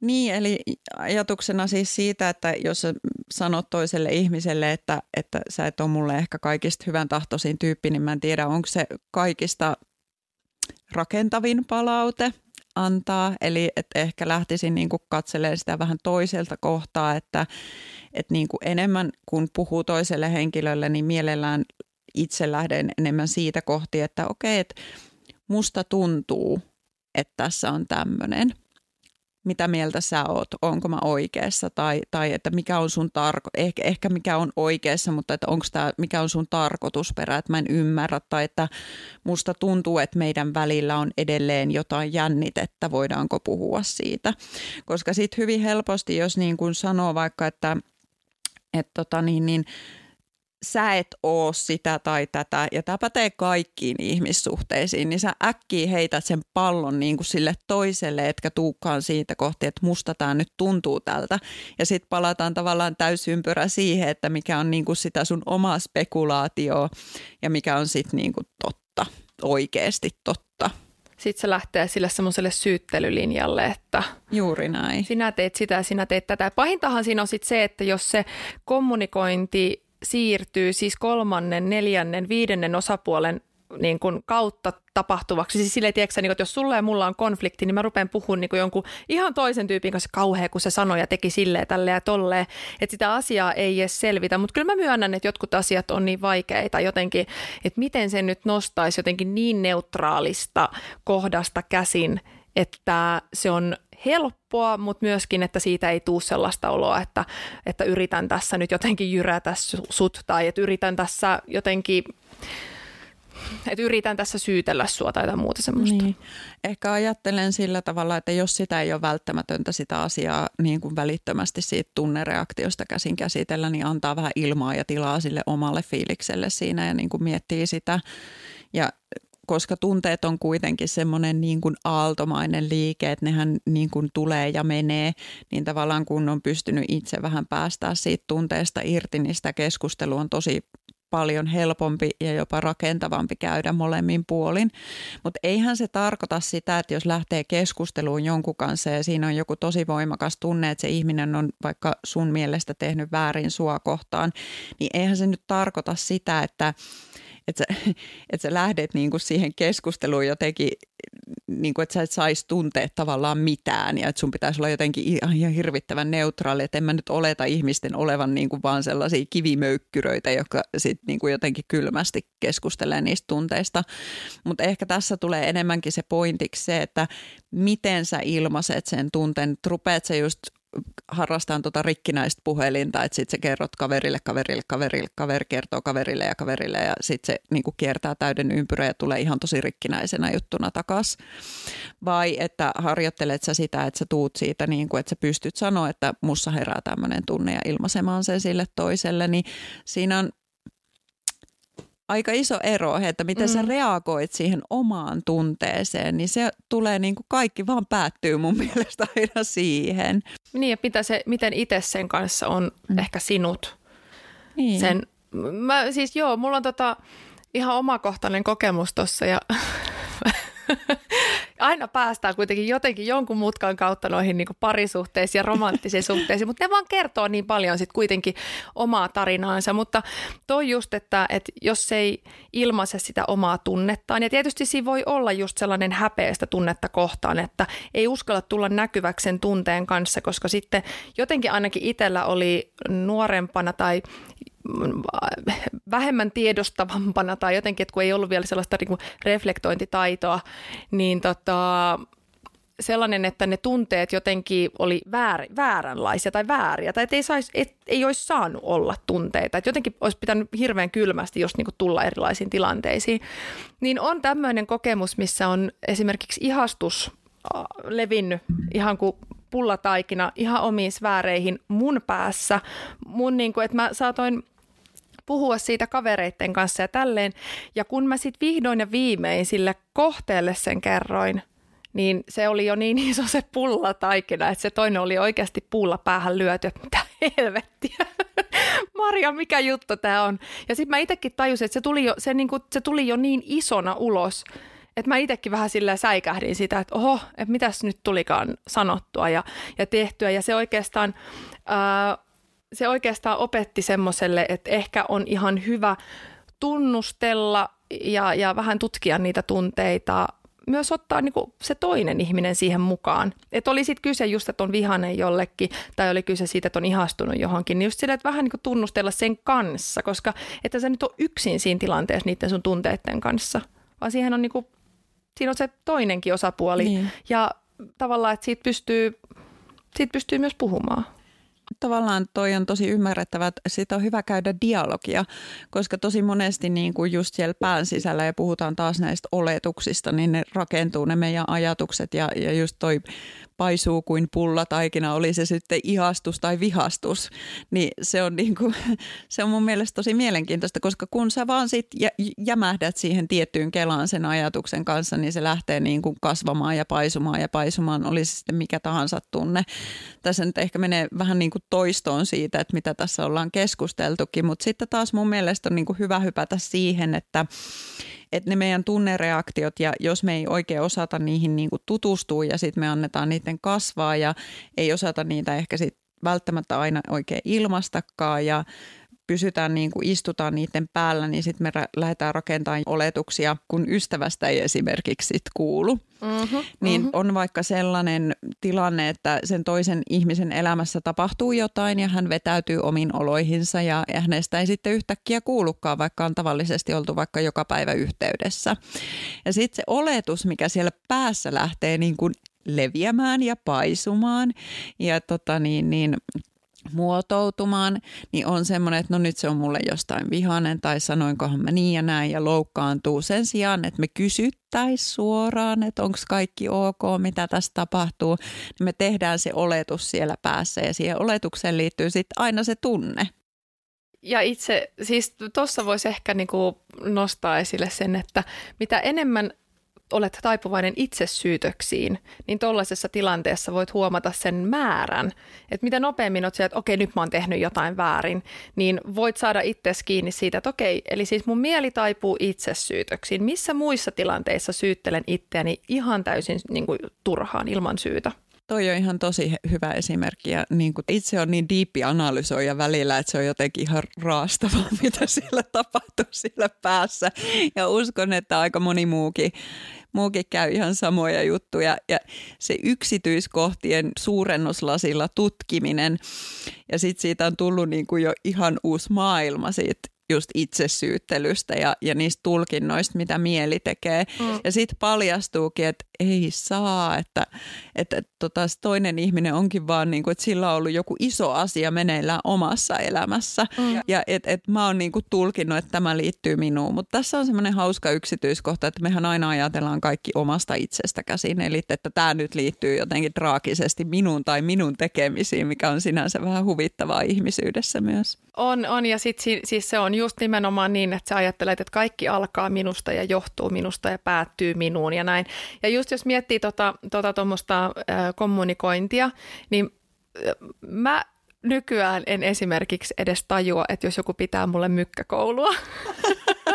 Niin, eli ajatuksena siis siitä, että jos sä sanot toiselle ihmiselle, että, että sä et ole mulle ehkä kaikista hyvän tahtoisin tyyppi, niin mä en tiedä, onko se kaikista rakentavin palaute antaa. Eli että ehkä lähtisin niin katselemaan sitä vähän toiselta kohtaa, että, että niin kuin enemmän kun puhuu toiselle henkilölle, niin mielellään itse lähden enemmän siitä kohti, että okei, että musta tuntuu, että tässä on tämmöinen – mitä mieltä sä oot, onko mä oikeassa tai, tai että mikä on sun tarko, ehkä, ehkä mikä on oikeassa, mutta että onko tämä, mikä on sun tarkoitusperä, että mä en ymmärrä tai että musta tuntuu, että meidän välillä on edelleen jotain jännitettä, voidaanko puhua siitä, koska sitten hyvin helposti, jos niin kuin sanoo vaikka, että, että tota niin, niin sä et oo sitä tai tätä, ja tämä pätee kaikkiin ihmissuhteisiin, niin sä äkkiä heität sen pallon niin kuin sille toiselle, etkä tuukaan siitä kohti, että musta tämä nyt tuntuu tältä. Ja sitten palataan tavallaan täysympyrä siihen, että mikä on niin kuin sitä sun omaa spekulaatio ja mikä on sitten niin kuin totta, oikeasti totta. Sitten se lähtee sille semmoiselle syyttelylinjalle, että Juuri näin. sinä teet sitä, sinä teet tätä. Pahintahan siinä on sitten se, että jos se kommunikointi siirtyy siis kolmannen, neljännen, viidennen osapuolen niin kuin kautta tapahtuvaksi. Siis silleen, tiedätkö, niin kuin, että jos sulla ja mulla on konflikti, niin mä rupean puhumaan niin kuin jonkun ihan toisen tyypin kanssa kauhea, kun se sanoi ja teki silleen, tälle ja tolleen, että sitä asiaa ei edes selvitä. Mutta kyllä mä myönnän, että jotkut asiat on niin vaikeita jotenkin, että miten se nyt nostaisi jotenkin niin neutraalista kohdasta käsin, että se on helppoa, mutta myöskin, että siitä ei tule sellaista oloa, että, että yritän tässä nyt jotenkin jyrätä sut tai että yritän tässä jotenkin että yritän tässä syytellä sua tai jotain muuta semmoista. Niin. Ehkä ajattelen sillä tavalla, että jos sitä ei ole välttämätöntä sitä asiaa niin kuin välittömästi siitä tunnereaktiosta käsin käsitellä, niin antaa vähän ilmaa ja tilaa sille omalle fiilikselle siinä ja niin kuin miettii sitä. Ja koska tunteet on kuitenkin semmoinen niin kuin aaltomainen liike, että nehän niin kuin tulee ja menee, niin tavallaan kun on pystynyt itse vähän päästää siitä tunteesta irti, niin sitä keskustelu on tosi paljon helpompi ja jopa rakentavampi käydä molemmin puolin. Mutta eihän se tarkoita sitä, että jos lähtee keskusteluun jonkun kanssa ja siinä on joku tosi voimakas tunne, että se ihminen on vaikka sun mielestä tehnyt väärin sua kohtaan, niin eihän se nyt tarkoita sitä, että että sä, että sä lähdet niin kuin siihen keskusteluun jotenkin, niin kuin, että sä et saisi tuntea tavallaan mitään ja että sun pitäisi olla jotenkin ihan hirvittävän neutraali, että en mä nyt oleta ihmisten olevan niin kuin vaan sellaisia kivimöykkyröitä, jotka sitten niin kuin jotenkin kylmästi keskustelee niistä tunteista. Mutta ehkä tässä tulee enemmänkin se pointiksi se, että miten sä ilmaiset sen tunteen, rupeat sä just harrastaan tota rikkinäistä puhelinta, että sitten sä kerrot kaverille, kaverille, kaverille, kaveri kertoo kaverille ja kaverille ja sitten se niinku kiertää täyden ympyrä ja tulee ihan tosi rikkinäisenä juttuna takas. Vai että harjoittelet sä sitä, että sä tuut siitä, niin kuin, että sä pystyt sanoa, että mussa herää tämmöinen tunne ja ilmaisemaan sen sille toiselle, niin siinä on aika iso ero, että miten mm. sä reagoit siihen omaan tunteeseen, niin se tulee niin kuin kaikki vaan päättyy mun mielestä aina siihen. Niin ja mitä se, miten itse sen kanssa on mm. ehkä sinut. Niin. Sen, mä, siis joo, mulla on tota ihan omakohtainen kokemus tuossa ja aina päästään kuitenkin jotenkin jonkun mutkan kautta noihin niin parisuhteisiin ja romanttisiin suhteisiin, mutta ne vaan kertoo niin paljon sitten kuitenkin omaa tarinaansa. Mutta toi just, että, että jos ei ilmaise sitä omaa tunnettaan, ja tietysti siinä voi olla just sellainen häpeästä tunnetta kohtaan, että ei uskalla tulla näkyväksi sen tunteen kanssa, koska sitten jotenkin ainakin itsellä oli nuorempana tai vähemmän tiedostavampana tai jotenkin, että kun ei ollut vielä sellaista niin kuin reflektointitaitoa, niin tota, sellainen, että ne tunteet jotenkin oli väär, vääränlaisia tai vääriä, tai että ei, sais, et, ei olisi saanut olla tunteita. Että jotenkin olisi pitänyt hirveän kylmästi just niin kuin tulla erilaisiin tilanteisiin. Niin on tämmöinen kokemus, missä on esimerkiksi ihastus levinnyt ihan kuin pullataikina ihan omiin sfääreihin mun päässä. Mun niin kuin, että mä saatoin puhua siitä kavereitten kanssa ja tälleen. Ja kun mä sitten vihdoin ja viimein sille kohteelle sen kerroin, niin se oli jo niin iso se pulla taikina, että se toinen oli oikeasti puulla päähän lyöty, mitä helvettiä. Maria, mikä juttu tämä on? Ja sitten mä itsekin tajusin, että se tuli, jo, se, niinku, se tuli jo niin isona ulos, että mä itsekin vähän sillä säikähdin sitä, että oho, että mitäs nyt tulikaan sanottua ja, ja tehtyä. Ja se oikeastaan, ää, se oikeastaan opetti semmoiselle, että ehkä on ihan hyvä tunnustella ja, ja vähän tutkia niitä tunteita myös ottaa niin kuin se toinen ihminen siihen mukaan. Että oli sitten kyse just, että on vihainen jollekin, tai oli kyse siitä, että on ihastunut johonkin, niin just sillä, että vähän niin kuin tunnustella sen kanssa, koska että sä nyt on yksin siinä tilanteessa niiden sun tunteiden kanssa, vaan siihen on niin kuin, siinä on se toinenkin osapuoli. Niin. Ja tavallaan, että siitä pystyy, siitä pystyy myös puhumaan tavallaan toi on tosi ymmärrettävä, että siitä on hyvä käydä dialogia, koska tosi monesti niin kuin just siellä pään sisällä ja puhutaan taas näistä oletuksista, niin ne rakentuu ne meidän ajatukset ja, ja just toi paisuu kuin pullataikina, oli se sitten ihastus tai vihastus, niin se on, niin kuin, se on mun mielestä tosi mielenkiintoista, koska kun sä vaan sit jämähdät siihen tiettyyn kelaan sen ajatuksen kanssa, niin se lähtee niin kuin kasvamaan ja paisumaan ja paisumaan, oli se sitten mikä tahansa tunne. Tässä nyt ehkä menee vähän niin kuin toistoon siitä, että mitä tässä ollaan keskusteltukin, mutta sitten taas mun mielestä on niin kuin hyvä hypätä siihen, että että ne meidän tunnereaktiot ja jos me ei oikein osata niihin niin kuin tutustua ja sitten me annetaan niiden kasvaa ja ei osata niitä ehkä sitten välttämättä aina oikein ilmastakaan ja pysytään niin kuin istutaan niiden päällä, niin sitten me lähdetään rakentamaan oletuksia, kun ystävästä ei esimerkiksi sit kuulu. Mm-hmm, niin mm-hmm. on vaikka sellainen tilanne, että sen toisen ihmisen elämässä tapahtuu jotain ja hän vetäytyy omiin oloihinsa ja, ja hänestä ei sitten yhtäkkiä kuulukaan, vaikka on tavallisesti oltu vaikka joka päivä yhteydessä. Ja sitten se oletus, mikä siellä päässä lähtee niin kuin leviämään ja paisumaan ja tota niin, niin muotoutumaan, niin on semmoinen, että no nyt se on mulle jostain vihainen tai sanoinkohan mä niin ja näin ja loukkaantuu. Sen sijaan, että me kysyttäisiin suoraan, että onko kaikki ok, mitä tässä tapahtuu, niin me tehdään se oletus siellä päässä ja siihen oletukseen liittyy sitten aina se tunne. Ja itse, siis tuossa voisi ehkä niinku nostaa esille sen, että mitä enemmän olet taipuvainen itsesyytöksiin, niin tuollaisessa tilanteessa voit huomata sen määrän, että mitä nopeammin olet sieltä, että okei, nyt mä oon tehnyt jotain väärin, niin voit saada itsesi kiinni siitä, että okei, eli siis mun mieli taipuu itsesyytöksiin. Missä muissa tilanteissa syyttelen itseäni ihan täysin niin kuin, turhaan ilman syytä? Toi on ihan tosi hyvä esimerkki ja niin kuin itse on niin diippi analysoija välillä, että se on jotenkin ihan raastavaa, mitä siellä tapahtuu siellä päässä. Ja uskon, että aika moni muukin muukin käy ihan samoja juttuja. Ja se yksityiskohtien suurennuslasilla tutkiminen ja sitten siitä on tullut niin kuin jo ihan uusi maailma siitä just itsesyyttelystä ja, ja niistä tulkinnoista, mitä mieli tekee. Mm. Ja sitten paljastuukin, että ei saa, että, että tota, toinen ihminen onkin vaan niin kuin, että sillä on ollut joku iso asia meneillään omassa elämässä. Mm. Ja että et mä oon niin kuin tulkinnut, että tämä liittyy minuun. Mutta tässä on semmoinen hauska yksityiskohta, että mehän aina ajatellaan kaikki omasta itsestä käsin. Eli että tämä nyt liittyy jotenkin traagisesti minuun tai minun tekemisiin, mikä on sinänsä vähän huvittavaa ihmisyydessä myös. On, on ja sit, siis se on just nimenomaan niin, että sä ajattelet, että kaikki alkaa minusta ja johtuu minusta ja päättyy minuun ja näin. Ja just jos miettii tuota tuommoista tota, äh, kommunikointia, niin äh, mä nykyään en esimerkiksi edes tajua, että jos joku pitää mulle mykkäkoulua.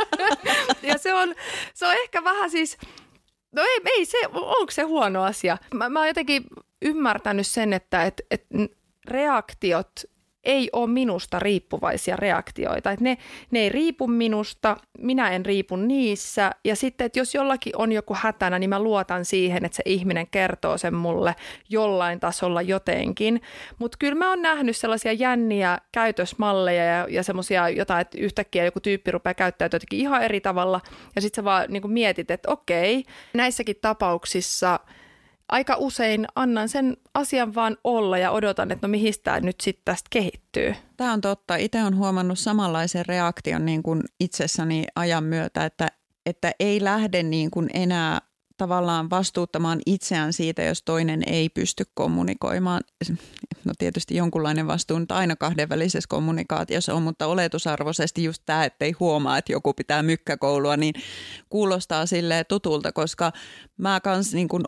ja se on, se on ehkä vähän siis, no ei, ei se, onko se huono asia? Mä, mä oon jotenkin ymmärtänyt sen, että et, et reaktiot ei ole minusta riippuvaisia reaktioita. Että ne, ne ei riipu minusta, minä en riipu niissä. Ja sitten, että jos jollakin on joku hätänä, niin mä luotan siihen, että se ihminen kertoo sen mulle jollain tasolla jotenkin. Mutta kyllä mä oon nähnyt sellaisia jänniä käytösmalleja ja, ja semmoisia jotain, että yhtäkkiä joku tyyppi rupeaa käyttäytymään jotenkin ihan eri tavalla. Ja sitten sä vaan niin mietit, että okei, näissäkin tapauksissa – aika usein annan sen asian vaan olla ja odotan, että no mihin tämä nyt sitten tästä kehittyy. Tämä on totta. Itse olen huomannut samanlaisen reaktion niin kuin itsessäni ajan myötä, että, että ei lähde niin kuin enää tavallaan vastuuttamaan itseään siitä, jos toinen ei pysty kommunikoimaan. No tietysti jonkunlainen vastuu nyt aina kahdenvälisessä kommunikaatiossa on, mutta oletusarvoisesti just tämä, että ei huomaa, että joku pitää mykkäkoulua, niin kuulostaa sille tutulta, koska mä kans niin kun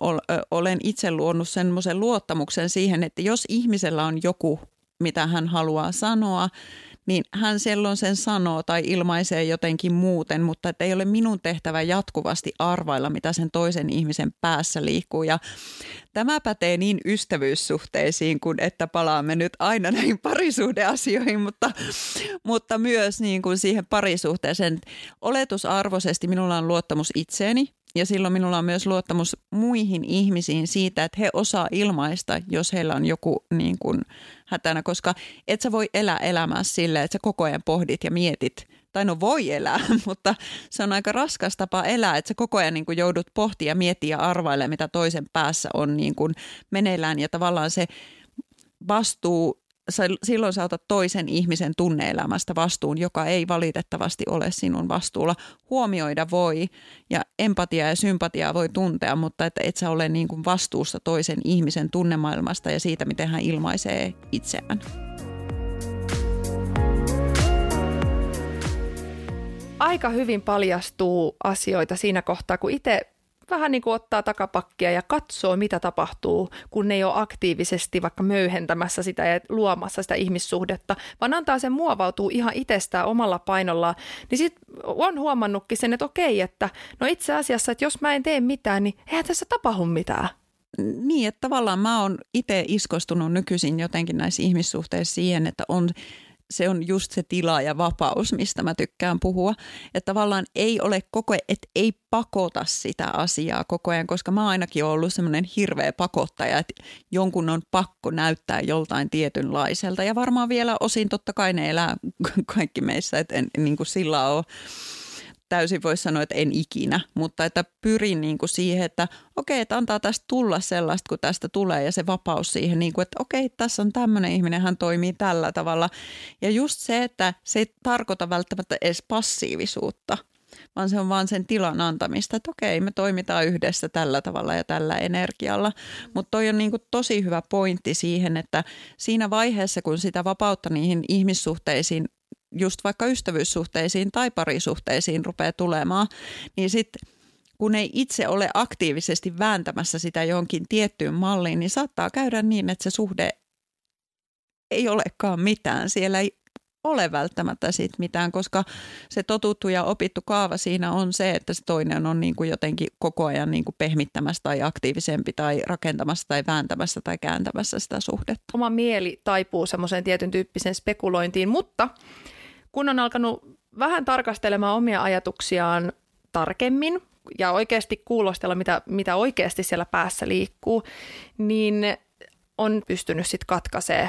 olen itse luonut semmoisen luottamuksen siihen, että jos ihmisellä on joku mitä hän haluaa sanoa, niin hän silloin sen sanoo tai ilmaisee jotenkin muuten, mutta että ei ole minun tehtävä jatkuvasti arvailla, mitä sen toisen ihmisen päässä liikkuu. Ja tämä pätee niin ystävyyssuhteisiin kuin että palaamme nyt aina näihin parisuhdeasioihin, mutta, mutta myös niin kuin siihen parisuhteeseen. Oletusarvoisesti minulla on luottamus itseeni ja silloin minulla on myös luottamus muihin ihmisiin siitä, että he osaa ilmaista, jos heillä on joku niin kuin hätänä, koska et sä voi elää elämää silleen, että sä koko ajan pohdit ja mietit, tai no voi elää, mutta se on aika raskas tapa elää, että sä koko ajan niin kuin joudut pohtia ja miettiä ja arvailla, mitä toisen päässä on niin kuin meneillään. Ja tavallaan se vastuu silloin sä otat toisen ihmisen tunneelämästä vastuun, joka ei valitettavasti ole sinun vastuulla. Huomioida voi ja empatia ja sympatia voi tuntea, mutta että et sä ole niin kuin vastuussa toisen ihmisen tunnemaailmasta ja siitä, miten hän ilmaisee itseään. Aika hyvin paljastuu asioita siinä kohtaa, kun itse vähän niin kuin ottaa takapakkia ja katsoo, mitä tapahtuu, kun ne ei ole aktiivisesti vaikka möyhentämässä sitä ja luomassa sitä ihmissuhdetta, vaan antaa sen muovautua ihan itsestään omalla painollaan, niin sitten on huomannutkin sen, että okei, että no itse asiassa, että jos mä en tee mitään, niin eihän tässä tapahdu mitään. Niin, että tavallaan mä oon itse iskostunut nykyisin jotenkin näissä ihmissuhteissa siihen, että on se on just se tila ja vapaus, mistä mä tykkään puhua. Että tavallaan ei ole koko ajan, että ei pakota sitä asiaa koko ajan, koska mä ainakin ollut semmoinen hirveä pakottaja, että jonkun on pakko näyttää joltain tietynlaiselta. Ja varmaan vielä osin totta kai ne elää kaikki meissä, että en niin kuin sillä ole täysin voisi sanoa, että en ikinä, mutta että pyrin niin kuin siihen, että okei, että antaa tästä tulla sellaista, kun tästä tulee ja se vapaus siihen, niin kuin, että okei, tässä on tämmöinen ihminen, hän toimii tällä tavalla. Ja just se, että se ei tarkoita välttämättä edes passiivisuutta, vaan se on vaan sen tilan antamista, että okei, me toimitaan yhdessä tällä tavalla ja tällä energialla. Mutta toi on niinku tosi hyvä pointti siihen, että siinä vaiheessa, kun sitä vapautta niihin ihmissuhteisiin just vaikka ystävyyssuhteisiin tai parisuhteisiin rupeaa tulemaan, niin sitten kun ei itse ole aktiivisesti vääntämässä sitä johonkin tiettyyn malliin, niin saattaa käydä niin, että se suhde ei olekaan mitään. Siellä ei ole välttämättä siitä mitään, koska se totuttu ja opittu kaava siinä on se, että se toinen on niin kuin jotenkin koko ajan niin kuin pehmittämässä tai aktiivisempi tai rakentamassa tai vääntämässä tai kääntämässä sitä suhdetta. Oma mieli taipuu semmoiseen tietyn tyyppiseen spekulointiin, mutta kun on alkanut vähän tarkastelemaan omia ajatuksiaan tarkemmin ja oikeasti kuulostella, mitä, mitä oikeasti siellä päässä liikkuu, niin on pystynyt sitten katkasee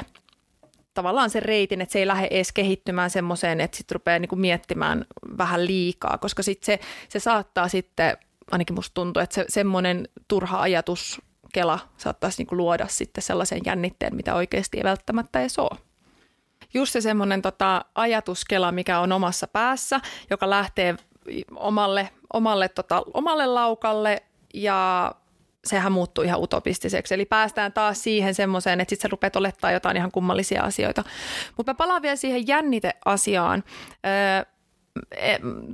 tavallaan sen reitin, että se ei lähde edes kehittymään semmoiseen, että sitten rupeaa niinku miettimään vähän liikaa, koska sitten se, se saattaa sitten, ainakin musta tuntuu, että se, semmoinen turha ajatus kela saattaisi niinku luoda sitten sellaisen jännitteen, mitä oikeasti ei välttämättä edes ole just se semmoinen tota, ajatuskela, mikä on omassa päässä, joka lähtee omalle, omalle, tota, omalle laukalle ja sehän muuttuu ihan utopistiseksi. Eli päästään taas siihen semmoiseen, että sitten sä rupeat olettaa jotain ihan kummallisia asioita. Mutta mä palaan vielä siihen jänniteasiaan. Öö,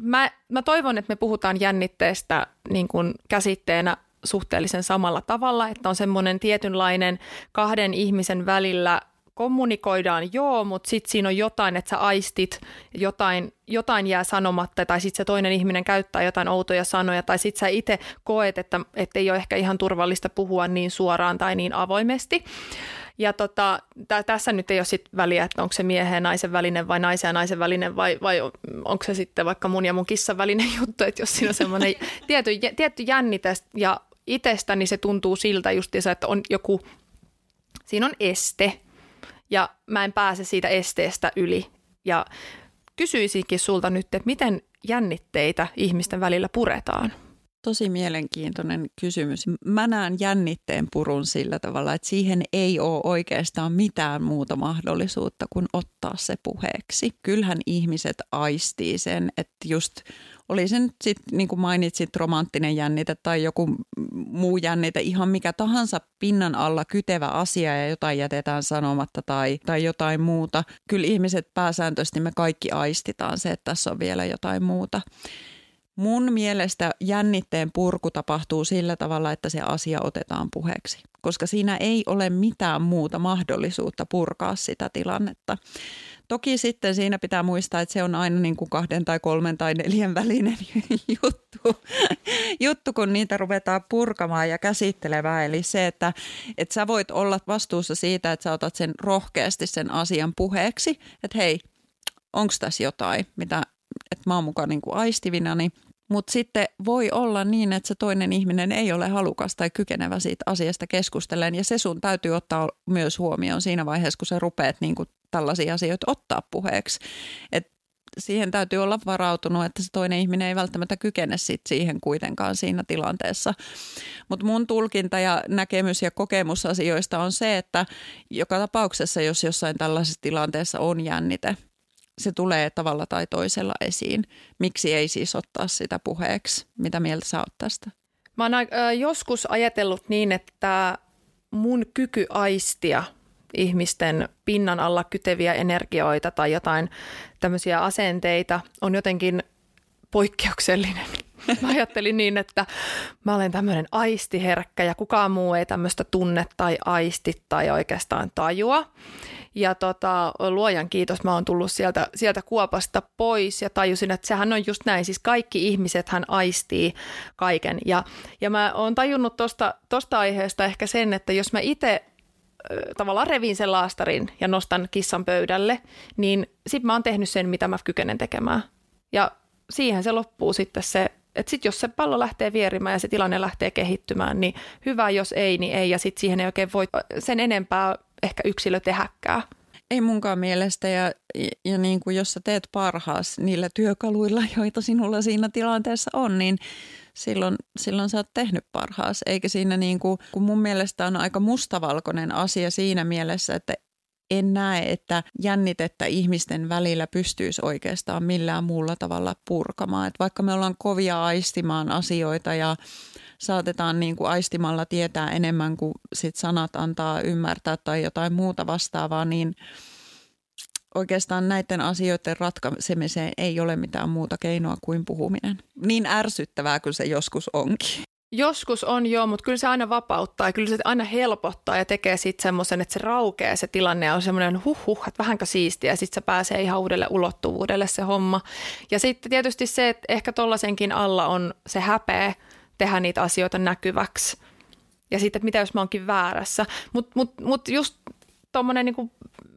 mä, mä toivon, että me puhutaan jännitteestä niin kuin käsitteenä suhteellisen samalla tavalla, että on semmoinen tietynlainen kahden ihmisen välillä kommunikoidaan joo, mutta sitten siinä on jotain, että sä aistit, jotain, jotain jää sanomatta tai sitten se toinen ihminen käyttää jotain outoja sanoja tai sitten sä itse koet, että, että ei ole ehkä ihan turvallista puhua niin suoraan tai niin avoimesti. Ja tota, t- tässä nyt ei ole sit väliä, että onko se miehen ja naisen välinen vai naisen ja naisen välinen vai, vai onko se sitten vaikka mun ja mun kissan välinen juttu, että jos siinä on semmoinen tietty, tietty jännite ja itsestäni se tuntuu siltä justiinsa, että on joku, siinä on este, ja mä en pääse siitä esteestä yli. Ja kysyisinkin sulta nyt, että miten jännitteitä ihmisten välillä puretaan? Tosi mielenkiintoinen kysymys. Mä näen jännitteen purun sillä tavalla, että siihen ei ole oikeastaan mitään muuta mahdollisuutta kuin ottaa se puheeksi. Kyllähän ihmiset aistii sen, että just oli sen sitten, niin kuin mainitsit, romanttinen jännite tai joku muu jännite, ihan mikä tahansa pinnan alla kytevä asia ja jotain jätetään sanomatta tai, tai jotain muuta. Kyllä ihmiset pääsääntöisesti me kaikki aistitaan se, että tässä on vielä jotain muuta. Mun mielestä jännitteen purku tapahtuu sillä tavalla, että se asia otetaan puheeksi, koska siinä ei ole mitään muuta mahdollisuutta purkaa sitä tilannetta. Toki sitten siinä pitää muistaa, että se on aina niin kuin kahden tai kolmen tai neljän välinen juttu, juttu, kun niitä ruvetaan purkamaan ja käsittelemään. Eli se, että, että sä voit olla vastuussa siitä, että sä otat sen rohkeasti sen asian puheeksi, että hei, onko tässä jotain, mitä, että mä oon mukaan niin kuin aistivinani. Mutta sitten voi olla niin, että se toinen ihminen ei ole halukas tai kykenevä siitä asiasta keskustelemaan. Ja se sun täytyy ottaa myös huomioon siinä vaiheessa, kun sä rupeat niin kuin tällaisia asioita ottaa puheeksi. Et siihen täytyy olla varautunut, että se toinen ihminen ei välttämättä kykene sit siihen kuitenkaan siinä tilanteessa. Mutta mun tulkinta ja näkemys ja kokemus asioista on se, että joka tapauksessa, jos jossain tällaisessa tilanteessa on jännite, se tulee tavalla tai toisella esiin. Miksi ei siis ottaa sitä puheeksi? Mitä mieltä sä oot tästä? Mä oon joskus ajatellut niin, että mun kyky aistia – ihmisten pinnan alla kyteviä energioita tai jotain tämmöisiä asenteita on jotenkin poikkeuksellinen. Mä ajattelin niin, että mä olen tämmöinen aistiherkkä ja kukaan muu ei tämmöistä tunne tai aisti tai oikeastaan tajua. Ja tota, luojan kiitos, mä oon tullut sieltä, sieltä kuopasta pois ja tajusin, että sehän on just näin. Siis kaikki ihmiset hän aistii kaiken. Ja, ja mä oon tajunnut tosta, tosta aiheesta ehkä sen, että jos mä itse tavallaan revin sen laastarin ja nostan kissan pöydälle, niin sitten mä oon tehnyt sen, mitä mä kykenen tekemään. Ja siihen se loppuu sitten se, että sitten jos se pallo lähtee vierimään ja se tilanne lähtee kehittymään, niin hyvä, jos ei, niin ei. Ja sitten siihen ei oikein voi sen enempää ehkä yksilö tehäkään. Ei munkaan mielestä ja, ja niin kuin jos sä teet parhaas niillä työkaluilla, joita sinulla siinä tilanteessa on, niin silloin, silloin sä oot tehnyt parhaas. Eikä siinä niin kuin, kun mun mielestä on aika mustavalkoinen asia siinä mielessä, että en näe, että jännitettä ihmisten välillä pystyisi oikeastaan millään muulla tavalla purkamaan. Et vaikka me ollaan kovia aistimaan asioita ja saatetaan niin kuin aistimalla tietää enemmän kuin sit sanat antaa ymmärtää tai jotain muuta vastaavaa, niin oikeastaan näiden asioiden ratkaisemiseen ei ole mitään muuta keinoa kuin puhuminen. Niin ärsyttävää kuin se joskus onkin. Joskus on joo, mutta kyllä se aina vapauttaa ja kyllä se aina helpottaa ja tekee sitten semmoisen, että se raukeaa se tilanne ja on semmoinen huh huh, että vähänkö siistiä ja sitten se pääsee ihan uudelle ulottuvuudelle se homma. Ja sitten tietysti se, että ehkä tollasenkin alla on se häpeä tehdä niitä asioita näkyväksi. Ja sitten, että mitä jos mä oonkin väärässä. Mutta mut, mut just tuommoinen niin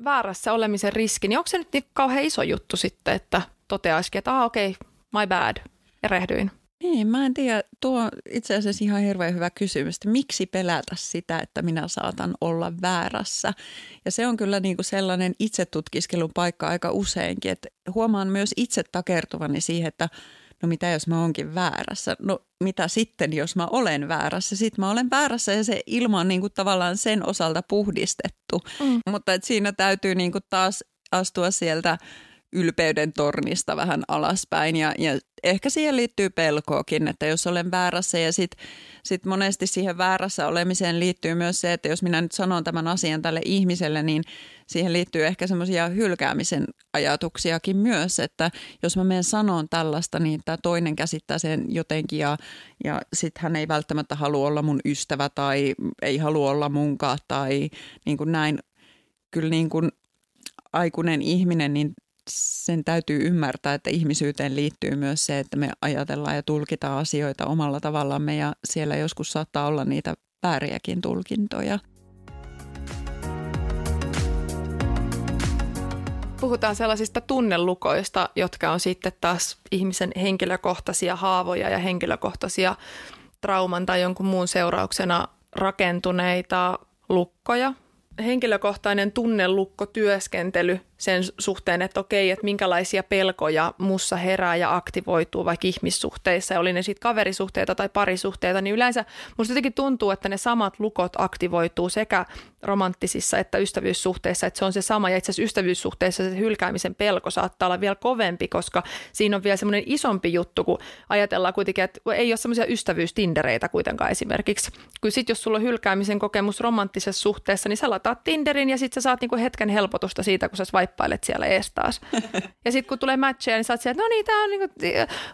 väärässä olemisen riski, niin onko se nyt niin kauhean iso juttu sitten, että toteaisikin, että ah, okei, okay, my bad, erehdyin. Niin, mä en tiedä. Tuo on itse asiassa ihan hirveän hyvä kysymys, että miksi pelätä sitä, että minä saatan olla väärässä. Ja se on kyllä niin kuin sellainen itsetutkiskelun paikka aika useinkin, että huomaan myös itse takertuvani siihen, että no mitä jos mä oonkin väärässä? No mitä sitten, jos mä olen väärässä? Sitten mä olen väärässä ja se ilma on niin kuin tavallaan sen osalta puhdistettu. Mm. Mutta et siinä täytyy niin kuin taas astua sieltä ylpeyden tornista vähän alaspäin ja, ja ehkä siihen liittyy pelkoakin, että jos olen väärässä ja sitten sit monesti siihen väärässä olemiseen liittyy myös se, että jos minä nyt sanon tämän asian tälle ihmiselle, niin siihen liittyy ehkä semmoisia hylkäämisen ajatuksiakin myös, että jos mä menen sanoon tällaista, niin tämä toinen käsittää sen jotenkin ja, ja sitten hän ei välttämättä halua olla mun ystävä tai ei halua olla munkaan tai niin kuin näin. Kyllä niin kuin aikuinen ihminen, niin sen täytyy ymmärtää, että ihmisyyteen liittyy myös se, että me ajatellaan ja tulkitaan asioita omalla tavallamme ja siellä joskus saattaa olla niitä vääriäkin tulkintoja. Puhutaan sellaisista tunnelukoista, jotka on sitten taas ihmisen henkilökohtaisia haavoja ja henkilökohtaisia trauman tai jonkun muun seurauksena rakentuneita lukkoja. Henkilökohtainen tunnelukkotyöskentely – sen suhteen, että okei, että minkälaisia pelkoja mussa herää ja aktivoituu vaikka ihmissuhteissa, ja oli ne sitten kaverisuhteita tai parisuhteita, niin yleensä musta jotenkin tuntuu, että ne samat lukot aktivoituu sekä romanttisissa että ystävyyssuhteissa, että se on se sama, ja itse asiassa ystävyyssuhteissa se hylkäämisen pelko saattaa olla vielä kovempi, koska siinä on vielä semmoinen isompi juttu, kun ajatellaan kuitenkin, että ei ole semmoisia ystävyystindereitä kuitenkaan esimerkiksi. Kun sitten jos sulla on hylkäämisen kokemus romanttisessa suhteessa, niin sä lataat Tinderin ja sitten sä saat niinku hetken helpotusta siitä, kun sä vaippailet siellä ees taas. ja sitten kun tulee matcheja, niin sä oot siellä, että no niin, tää on niinku,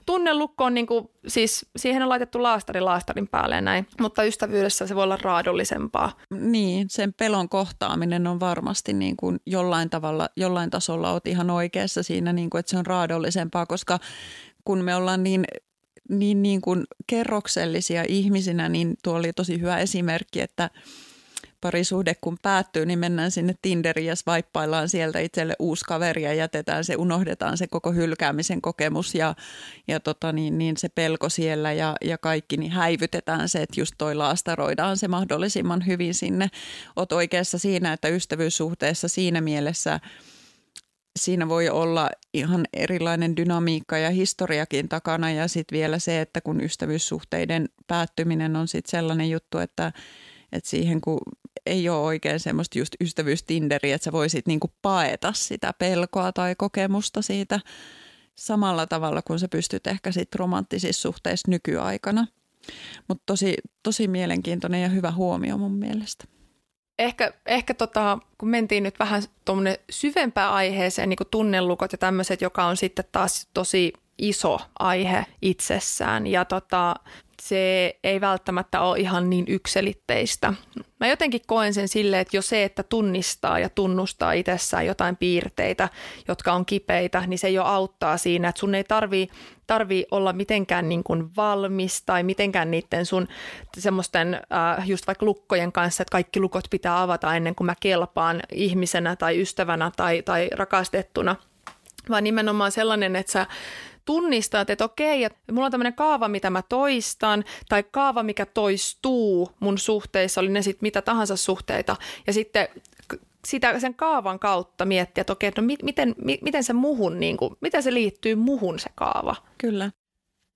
tunnelukko on niinku, siis siihen on laitettu laastari laastarin päälle ja näin, mutta ystävyydessä se voi olla raadollisempaa. Niin, sen pelon kohtaaminen on varmasti niin kuin jollain tavalla, jollain tasolla oot ihan oikeassa siinä, niin kuin, että se on raadollisempaa, koska kun me ollaan niin niin, niin kuin kerroksellisia ihmisinä, niin tuo oli tosi hyvä esimerkki, että parisuhde kun päättyy, niin mennään sinne Tinderiin ja swipeaillaan sieltä itselle uusi kaveri ja jätetään se, unohdetaan se koko hylkäämisen kokemus ja, ja tota niin, niin se pelko siellä ja, ja kaikki, niin häivytetään se, että just toi laastaroidaan se mahdollisimman hyvin sinne. Oot oikeassa siinä, että ystävyyssuhteessa siinä mielessä – siinä voi olla ihan erilainen dynamiikka ja historiakin takana ja sitten vielä se, että kun ystävyyssuhteiden päättyminen on sitten sellainen juttu, että, että siihen kun ei ole oikein semmoista just ystävyystinderiä, että sä voisit niinku paeta sitä pelkoa tai kokemusta siitä samalla tavalla kuin sä pystyt ehkä sitten romanttisissa suhteissa nykyaikana. Mutta tosi, tosi mielenkiintoinen ja hyvä huomio mun mielestä ehkä, ehkä tota, kun mentiin nyt vähän tuommoinen syvempään aiheeseen, niin kuin tunnelukot ja tämmöiset, joka on sitten taas tosi iso aihe itsessään. Ja tota, se ei välttämättä ole ihan niin ykselitteistä. Mä jotenkin koen sen silleen, että jo se, että tunnistaa ja tunnustaa itsessään jotain piirteitä, jotka on kipeitä, niin se jo auttaa siinä, että sun ei tarvii, tarvii olla mitenkään niin kuin valmis tai mitenkään niiden sun semmoisten äh, just vaikka lukkojen kanssa, että kaikki lukot pitää avata ennen kuin mä kelpaan ihmisenä tai ystävänä tai, tai rakastettuna, vaan nimenomaan sellainen, että sä tunnistat, että okei, että mulla on tämmöinen kaava, mitä mä toistan, tai kaava, mikä toistuu mun suhteissa, oli ne sitten mitä tahansa suhteita, ja sitten sitä, sen kaavan kautta miettiä, että okei, no mi, miten, mi, miten se muhun, niin kuin, miten se liittyy muhun se kaava. Kyllä.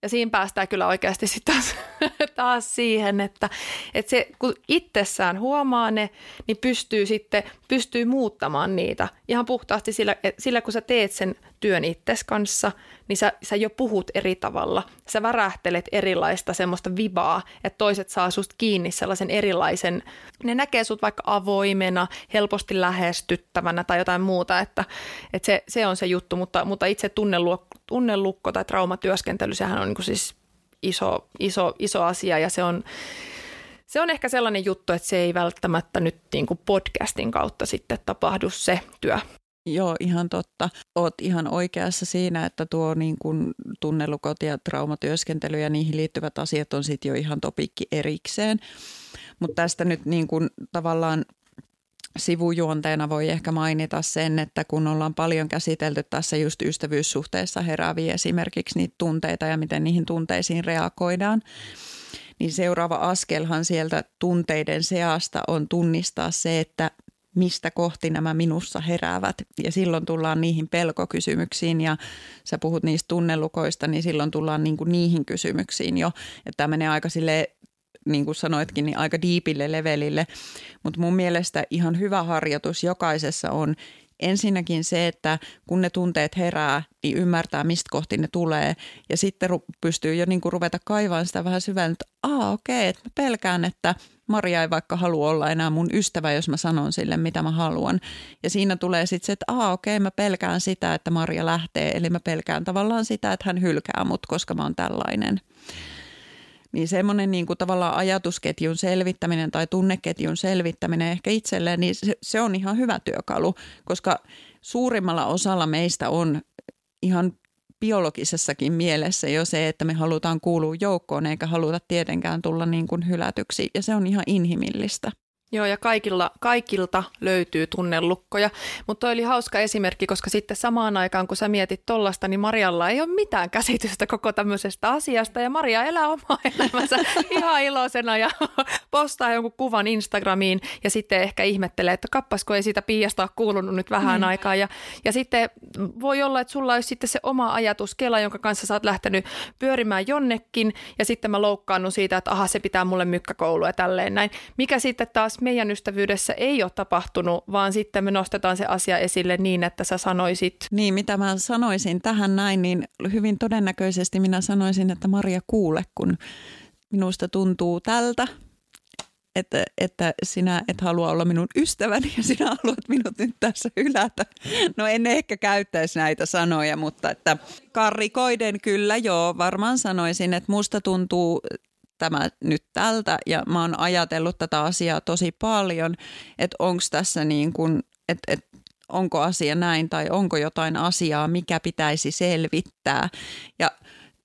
Ja siinä päästään kyllä oikeasti sitten taas, taas siihen, että, että se, kun itsessään huomaa ne, niin pystyy sitten pystyy muuttamaan niitä ihan puhtaasti sillä, sillä kun sä teet sen työn itses kanssa, niin sä, sä jo puhut eri tavalla. Sä värähtelet erilaista semmoista vibaa, että toiset saa susta kiinni sellaisen erilaisen, ne näkee sut vaikka avoimena, helposti lähestyttävänä tai jotain muuta, että, että se, se on se juttu, mutta, mutta itse tunnelukko, tunnelukko tai traumatyöskentely, sehän on niin siis iso, iso, iso asia ja se on, se on ehkä sellainen juttu, että se ei välttämättä nyt niin kuin podcastin kautta sitten tapahdu se työ. Joo, ihan totta. Oot ihan oikeassa siinä, että tuo niin kuin tunnelukot ja traumatyöskentely ja niihin liittyvät asiat on sitten jo ihan topikki erikseen. Mutta tästä nyt niin kuin tavallaan sivujuonteena voi ehkä mainita sen, että kun ollaan paljon käsitelty tässä just ystävyyssuhteessa herääviä esimerkiksi niitä tunteita ja miten niihin tunteisiin reagoidaan, niin seuraava askelhan sieltä tunteiden seasta on tunnistaa se, että mistä kohti nämä minussa heräävät. Ja silloin tullaan niihin pelkokysymyksiin ja sä puhut niistä tunnelukoista, niin silloin tullaan niin kuin niihin kysymyksiin jo. Että tämä menee aika sille niin kuin sanoitkin, niin aika diipille levelille. Mutta mun mielestä ihan hyvä harjoitus jokaisessa on ensinnäkin se, että kun ne tunteet herää, niin ymmärtää, mistä kohti ne tulee. Ja sitten ru- pystyy jo niin kuin ruveta kaivaan sitä vähän syvään, että aa okei, okay, että mä pelkään, että Maria ei vaikka halua olla enää mun ystävä, jos mä sanon sille, mitä mä haluan. Ja siinä tulee sitten se, että aa okei, okay, mä pelkään sitä, että Maria lähtee. Eli mä pelkään tavallaan sitä, että hän hylkää mut, koska mä oon tällainen. Niin semmoinen niin kuin tavallaan ajatusketjun selvittäminen tai tunneketjun selvittäminen ehkä itselleen, niin se, se on ihan hyvä työkalu, koska suurimmalla osalla meistä on ihan biologisessakin mielessä jo se, että me halutaan kuulua joukkoon eikä haluta tietenkään tulla niin kuin hylätyksi ja se on ihan inhimillistä. Joo, ja kaikilla, kaikilta löytyy tunnelukkoja. Mutta oli hauska esimerkki, koska sitten samaan aikaan, kun sä mietit tollasta, niin Marialla ei ole mitään käsitystä koko tämmöisestä asiasta. Ja Maria elää omaa elämänsä ihan iloisena ja postaa jonkun kuvan Instagramiin ja sitten ehkä ihmettelee, että kappasko ei siitä piiasta ole kuulunut nyt vähän mm. aikaa. Ja, ja sitten voi olla, että sulla olisi sitten se oma ajatus Kela, jonka kanssa sä oot lähtenyt pyörimään jonnekin ja sitten mä loukkaannut siitä, että aha, se pitää mulle mykkäkoulu ja tälleen näin. Mikä sitten taas meidän ystävyydessä ei ole tapahtunut, vaan sitten me nostetaan se asia esille niin, että sä sanoisit. Niin, mitä mä sanoisin tähän näin, niin hyvin todennäköisesti minä sanoisin, että Maria kuule, kun minusta tuntuu tältä. että, että sinä et halua olla minun ystäväni ja sinä haluat minut nyt tässä hylätä. No en ehkä käyttäisi näitä sanoja, mutta että karrikoiden kyllä joo, varmaan sanoisin, että musta tuntuu tämä nyt tältä ja mä oon ajatellut tätä asiaa tosi paljon, että onko tässä niin kuin, että, että onko asia näin tai onko jotain asiaa, mikä pitäisi selvittää. Ja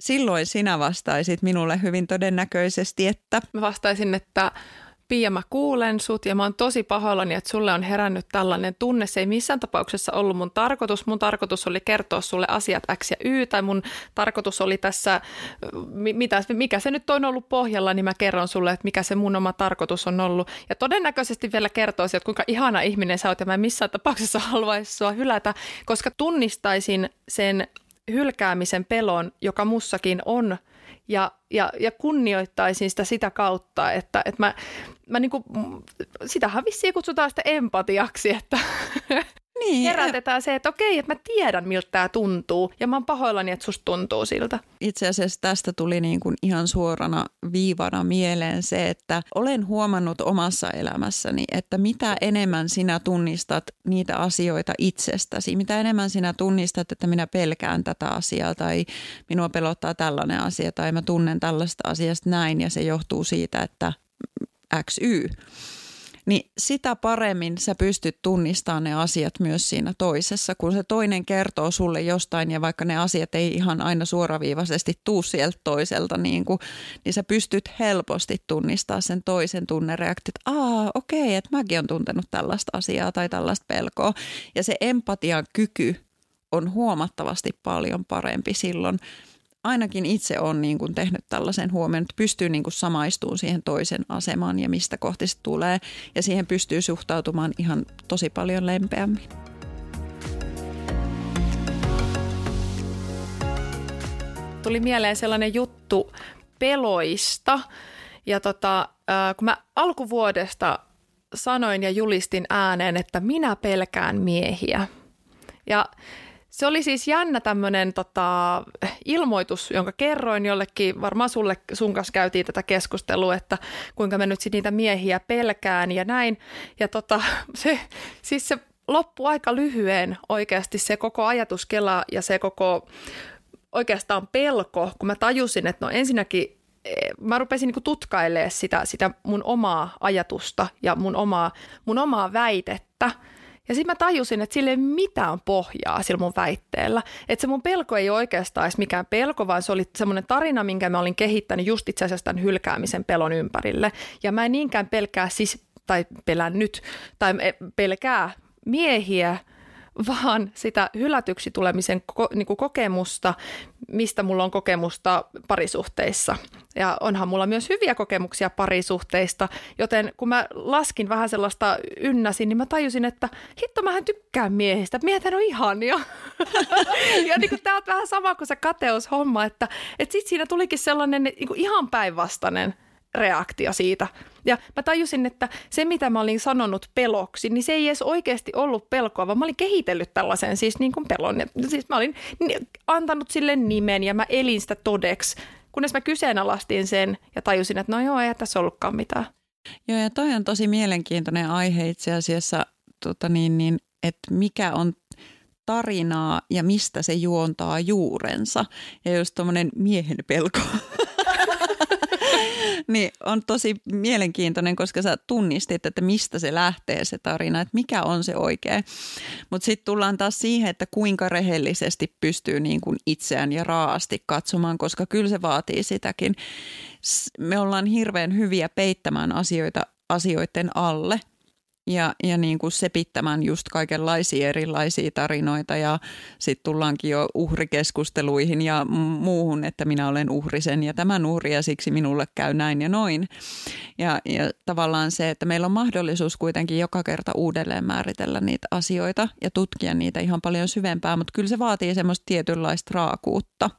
silloin sinä vastaisit minulle hyvin todennäköisesti, että... Mä vastaisin, että Pia, mä kuulen sut ja mä oon tosi pahoillani, että sulle on herännyt tällainen tunne. Se ei missään tapauksessa ollut mun tarkoitus. Mun tarkoitus oli kertoa sulle asiat X ja Y, tai mun tarkoitus oli tässä, mitä, mikä se nyt on ollut pohjalla, niin mä kerron sulle, että mikä se mun oma tarkoitus on ollut. Ja todennäköisesti vielä kertoisin, että kuinka ihana ihminen sä oot, ja mä en missään tapauksessa haluaisi sua hylätä, koska tunnistaisin sen hylkäämisen pelon, joka mussakin on, ja, ja, ja kunnioittaisin sitä sitä kautta, että, että mä, mä niinku, sitähän vissiin kutsutaan sitä empatiaksi, että niin. herätetään se, että okei, että mä tiedän miltä tämä tuntuu ja mä oon pahoillani, että susta tuntuu siltä. Itse asiassa tästä tuli niin kuin ihan suorana viivana mieleen se, että olen huomannut omassa elämässäni, että mitä enemmän sinä tunnistat niitä asioita itsestäsi, mitä enemmän sinä tunnistat, että minä pelkään tätä asiaa tai minua pelottaa tällainen asia tai mä tunnen tällaista asiasta näin ja se johtuu siitä, että XY niin sitä paremmin sä pystyt tunnistamaan ne asiat myös siinä toisessa. Kun se toinen kertoo sulle jostain ja vaikka ne asiat ei ihan aina suoraviivaisesti tuu sieltä toiselta, niin, kuin, niin sä pystyt helposti tunnistamaan sen toisen tunnereaktit. Aa, okei, okay, että mäkin on tuntenut tällaista asiaa tai tällaista pelkoa. Ja se empatian kyky on huomattavasti paljon parempi silloin, ainakin itse olen niin kuin tehnyt tällaisen huomioon, että pystyy niin kuin samaistumaan siihen toisen asemaan ja mistä kohti se tulee. Ja siihen pystyy suhtautumaan ihan tosi paljon lempeämmin. Tuli mieleen sellainen juttu peloista. Ja tota, kun mä alkuvuodesta sanoin ja julistin ääneen, että minä pelkään miehiä. Ja se oli siis jännä tämmöinen tota, ilmoitus, jonka kerroin jollekin, varmaan sulle, sun kanssa käytiin tätä keskustelua, että kuinka mä nyt niitä miehiä pelkään ja näin. Ja tota, se, siis se loppui aika lyhyen oikeasti se koko ajatuskela ja se koko oikeastaan pelko, kun mä tajusin, että no ensinnäkin e, mä rupesin niin tutkailemaan sitä, sitä mun omaa ajatusta ja mun omaa, mun omaa väitettä – ja sitten mä tajusin, että sille ei mitään pohjaa sillä mun väitteellä. Että se mun pelko ei oikeastaan edes mikään pelko, vaan se oli semmoinen tarina, minkä mä olin kehittänyt just itse asiassa tämän hylkäämisen pelon ympärille. Ja mä en niinkään pelkää siis, tai pelän nyt, tai pelkää miehiä, vaan sitä hylätyksi tulemisen ko- niin kuin kokemusta, mistä mulla on kokemusta parisuhteissa. Ja onhan mulla myös hyviä kokemuksia parisuhteista, joten kun mä laskin vähän sellaista ynnäsin, niin mä tajusin, että hitto mähän tykkään miehistä, miehet on ihania. ja niin kuin tää on vähän sama kuin se kateushomma, että, että sit siinä tulikin sellainen niin kuin ihan päinvastainen – reaktio siitä. Ja mä tajusin, että se mitä mä olin sanonut peloksi, niin se ei edes oikeasti ollut pelkoa, vaan mä olin kehitellyt tällaisen siis niin kuin pelon. Siis mä olin antanut sille nimen ja mä elin sitä todeksi, kunnes mä kyseenalaistin sen ja tajusin, että no joo, ei tässä ollutkaan mitään. Joo, ja toi on tosi mielenkiintoinen aihe itse asiassa, tota niin, niin, että mikä on tarinaa ja mistä se juontaa juurensa. Ja just tuommoinen miehen pelko niin on tosi mielenkiintoinen, koska sä tunnistit, että mistä se lähtee se tarina, että mikä on se oikea. Mutta sitten tullaan taas siihen, että kuinka rehellisesti pystyy niin kuin itseään ja raasti katsomaan, koska kyllä se vaatii sitäkin. Me ollaan hirveän hyviä peittämään asioita asioiden alle – ja, ja niin kuin sepittämään just kaikenlaisia erilaisia tarinoita ja sitten tullaankin jo uhrikeskusteluihin ja muuhun, että minä olen uhrisen ja tämän uhri ja siksi minulle käy näin ja noin. Ja, ja tavallaan se, että meillä on mahdollisuus kuitenkin joka kerta uudelleen määritellä niitä asioita ja tutkia niitä ihan paljon syvempää, mutta kyllä se vaatii semmoista tietynlaista raakuutta –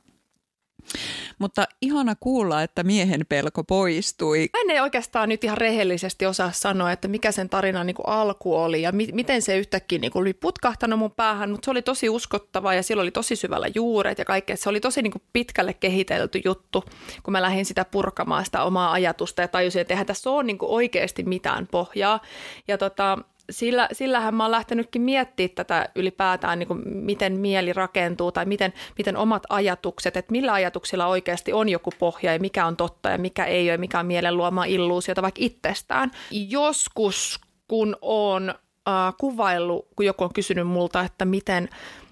Mutta ihana kuulla, että miehen pelko poistui. Mä en oikeastaan nyt ihan rehellisesti osaa sanoa, että mikä sen tarinan niin alku oli ja mi- miten se yhtäkkiä niin oli putkahtanut mun päähän, mutta se oli tosi uskottava ja sillä oli tosi syvällä juuret ja kaikkea. Se oli tosi niin pitkälle kehitelty juttu, kun mä lähdin sitä purkamaan sitä omaa ajatusta ja tajusin, että eihän tässä ole niin oikeasti mitään pohjaa. Ja tota, sillä, sillähän mä oon lähtenytkin miettimään tätä ylipäätään, niin kuin miten mieli rakentuu tai miten, miten omat ajatukset, että millä ajatuksilla oikeasti on joku pohja ja mikä on totta ja mikä ei ole, mikä on mielen luomaa illuusiota vaikka itsestään. Joskus kun on äh, kuvaillut, kun joku on kysynyt multa, että miten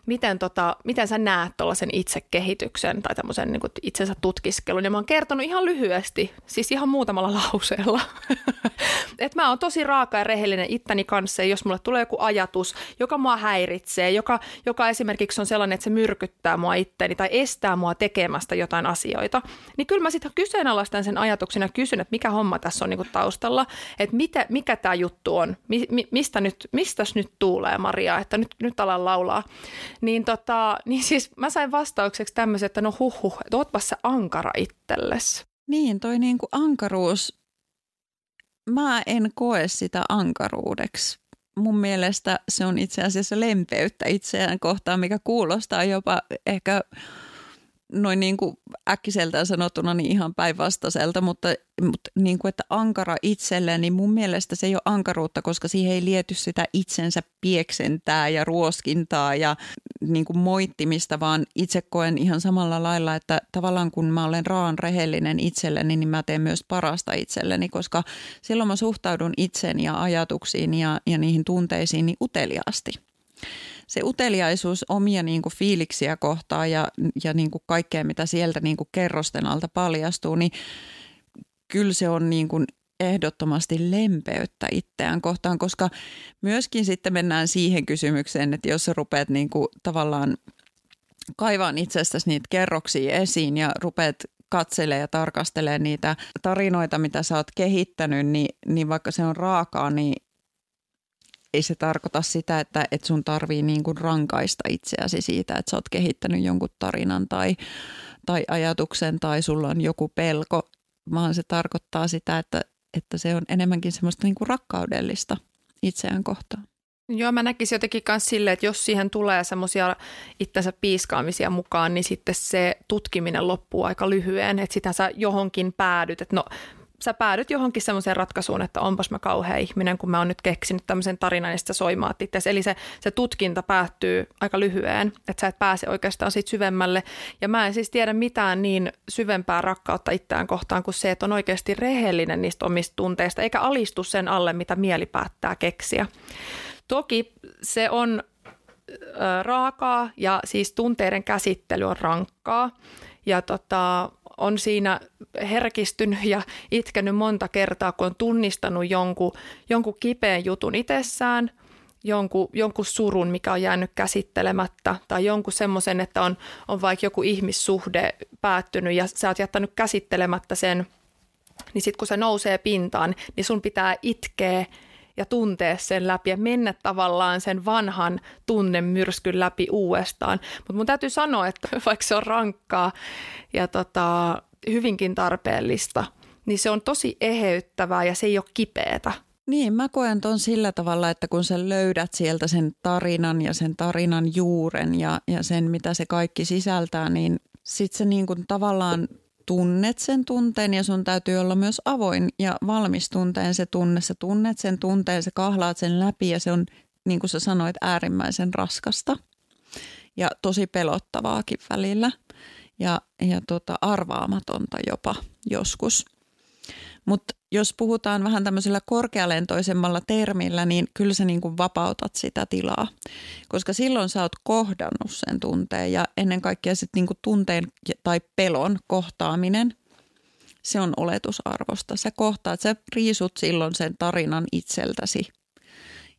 miten, tota, miten sä näet tuollaisen itsekehityksen tai tämmöisen niin itsensä tutkiskelun. Ja mä oon kertonut ihan lyhyesti, siis ihan muutamalla lauseella, että mä oon tosi raaka ja rehellinen itteni kanssa. Ja jos mulle tulee joku ajatus, joka mua häiritsee, joka, joka esimerkiksi on sellainen, että se myrkyttää mua itteni tai estää mua tekemästä jotain asioita, niin kyllä mä sitten kyseenalaistan sen ajatuksen ja kysyn, että mikä homma tässä on niin kuin taustalla, että mitä, mikä tämä juttu on, mi, mi, mistä nyt, mistäs nyt tuulee Maria, että nyt, nyt alan laulaa. Niin, tota, niin siis mä sain vastaukseksi tämmöisen, että no huh, että ootpas se ankara itsellesi. Niin, toi niinku ankaruus, mä en koe sitä ankaruudeksi. Mun mielestä se on itse asiassa lempeyttä itseään kohtaan, mikä kuulostaa jopa ehkä noin niin kuin äkkiseltään sanottuna niin ihan päinvastaiselta, mutta, mutta niin kuin, että ankara itselleen, niin mun mielestä se ei ole ankaruutta, koska siihen ei liety sitä itsensä pieksentää ja ruoskintaa ja niin kuin moittimista, vaan itse koen ihan samalla lailla, että tavallaan kun mä olen raan rehellinen itselleni, niin mä teen myös parasta itselleni, koska silloin mä suhtaudun itseni ja ajatuksiin ja, ja niihin tunteisiin niin uteliaasti se uteliaisuus omia niin kuin fiiliksiä kohtaan ja, ja niin kuin kaikkea, mitä sieltä niin kuin kerrosten alta paljastuu, niin kyllä se on niin kuin ehdottomasti lempeyttä itseään kohtaan, koska myöskin sitten mennään siihen kysymykseen, että jos sä rupeat niin kuin tavallaan kaivaan itsestäsi niitä kerroksia esiin ja rupeat katselee ja tarkastelee niitä tarinoita, mitä sä oot kehittänyt, niin, niin vaikka se on raakaa, niin ei se tarkoita sitä, että, että sun tarvii niin kuin rankaista itseäsi siitä, että sä oot kehittänyt jonkun tarinan tai, tai ajatuksen tai sulla on joku pelko, vaan se tarkoittaa sitä, että, että se on enemmänkin semmoista niin kuin rakkaudellista itseään kohtaan. Joo, mä näkisin jotenkin myös silleen, että jos siihen tulee semmoisia itsensä piiskaamisia mukaan, niin sitten se tutkiminen loppuu aika lyhyen, että sitä sä johonkin päädyt, että no sä päädyt johonkin semmoiseen ratkaisuun, että onpas mä kauhea ihminen, kun mä oon nyt keksinyt tämmöisen tarinan ja sitten soimaat itse. Eli se, se tutkinta päättyy aika lyhyen, että sä et pääse oikeastaan siitä syvemmälle. Ja mä en siis tiedä mitään niin syvempää rakkautta itseään kohtaan kuin se, että on oikeasti rehellinen niistä omista tunteista, eikä alistu sen alle, mitä mieli päättää keksiä. Toki se on raakaa ja siis tunteiden käsittely on rankkaa. Ja tota, on siinä herkistynyt ja itkenyt monta kertaa, kun on tunnistanut jonkun, jonkun kipeän jutun itsessään, jonkun, jonkun surun, mikä on jäänyt käsittelemättä, tai jonkun semmoisen, että on, on vaikka joku ihmissuhde päättynyt ja sä oot jättänyt käsittelemättä sen, niin sitten kun se nousee pintaan, niin sun pitää itkeä ja tuntea sen läpi ja mennä tavallaan sen vanhan tunnemyrskyn läpi uudestaan. Mutta mun täytyy sanoa, että vaikka se on rankkaa ja tota, hyvinkin tarpeellista, niin se on tosi eheyttävää ja se ei ole kipeätä. Niin, mä koen ton sillä tavalla, että kun sä löydät sieltä sen tarinan ja sen tarinan juuren ja, ja sen, mitä se kaikki sisältää, niin sit se niin kuin tavallaan tunnet sen tunteen ja sun täytyy olla myös avoin ja valmis tunteen se tunne. Sä tunnet sen tunteen, sä kahlaat sen läpi ja se on, niin kuin sä sanoit, äärimmäisen raskasta ja tosi pelottavaakin välillä ja, ja tota, arvaamatonta jopa joskus. Mutta jos puhutaan vähän tämmöisellä korkealentoisemmalla termillä, niin kyllä sä niin kuin vapautat sitä tilaa. Koska silloin sä oot kohdannut sen tunteen ja ennen kaikkea sitten niin tunteen tai pelon kohtaaminen, se on oletusarvosta. Sä kohtaat, sä riisut silloin sen tarinan itseltäsi.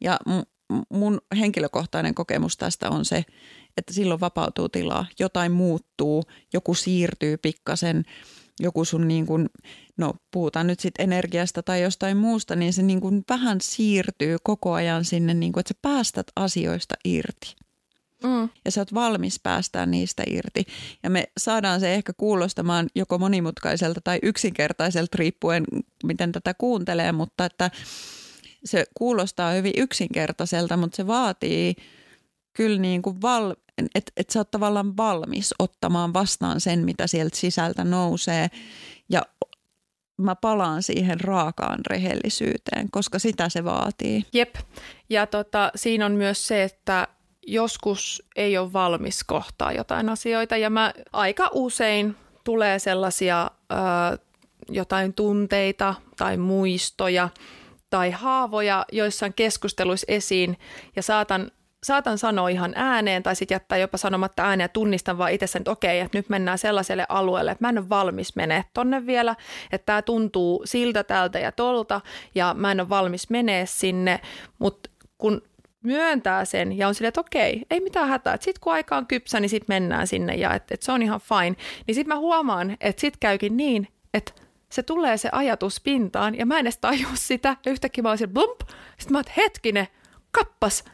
Ja mun henkilökohtainen kokemus tästä on se, että silloin vapautuu tilaa, jotain muuttuu, joku siirtyy pikkasen – joku sun niin kuin, no puhutaan nyt sitten energiasta tai jostain muusta, niin se niin kuin vähän siirtyy koko ajan sinne, niin kuin, että sä päästät asioista irti. Mm. Ja sä oot valmis päästää niistä irti. Ja me saadaan se ehkä kuulostamaan joko monimutkaiselta tai yksinkertaiselta riippuen, miten tätä kuuntelee, mutta että se kuulostaa hyvin yksinkertaiselta, mutta se vaatii kyllä niin kuin val, että et sä oot tavallaan valmis ottamaan vastaan sen, mitä sieltä sisältä nousee ja mä palaan siihen raakaan rehellisyyteen, koska sitä se vaatii. Jep. Ja tota, siinä on myös se, että joskus ei ole valmis kohtaa jotain asioita ja mä aika usein tulee sellaisia ö, jotain tunteita tai muistoja tai haavoja joissain keskusteluissa esiin ja saatan saatan sanoa ihan ääneen tai sitten jättää jopa sanomatta ääneen ja tunnistan vaan itsessäni, että okei, että nyt mennään sellaiselle alueelle, että mä en ole valmis menee tonne vielä, että tämä tuntuu siltä, tältä ja tolta ja mä en ole valmis menee sinne, mutta kun myöntää sen ja on silleen, että okei, ei mitään hätää, että sitten kun aika on kypsä, niin sitten mennään sinne ja että, että se on ihan fine, niin sitten mä huomaan, että sitten käykin niin, että se tulee se ajatus pintaan ja mä en edes tajua sitä. Ja yhtäkkiä mä oon siellä blump, sitten mä oon, hetkinen, kappas,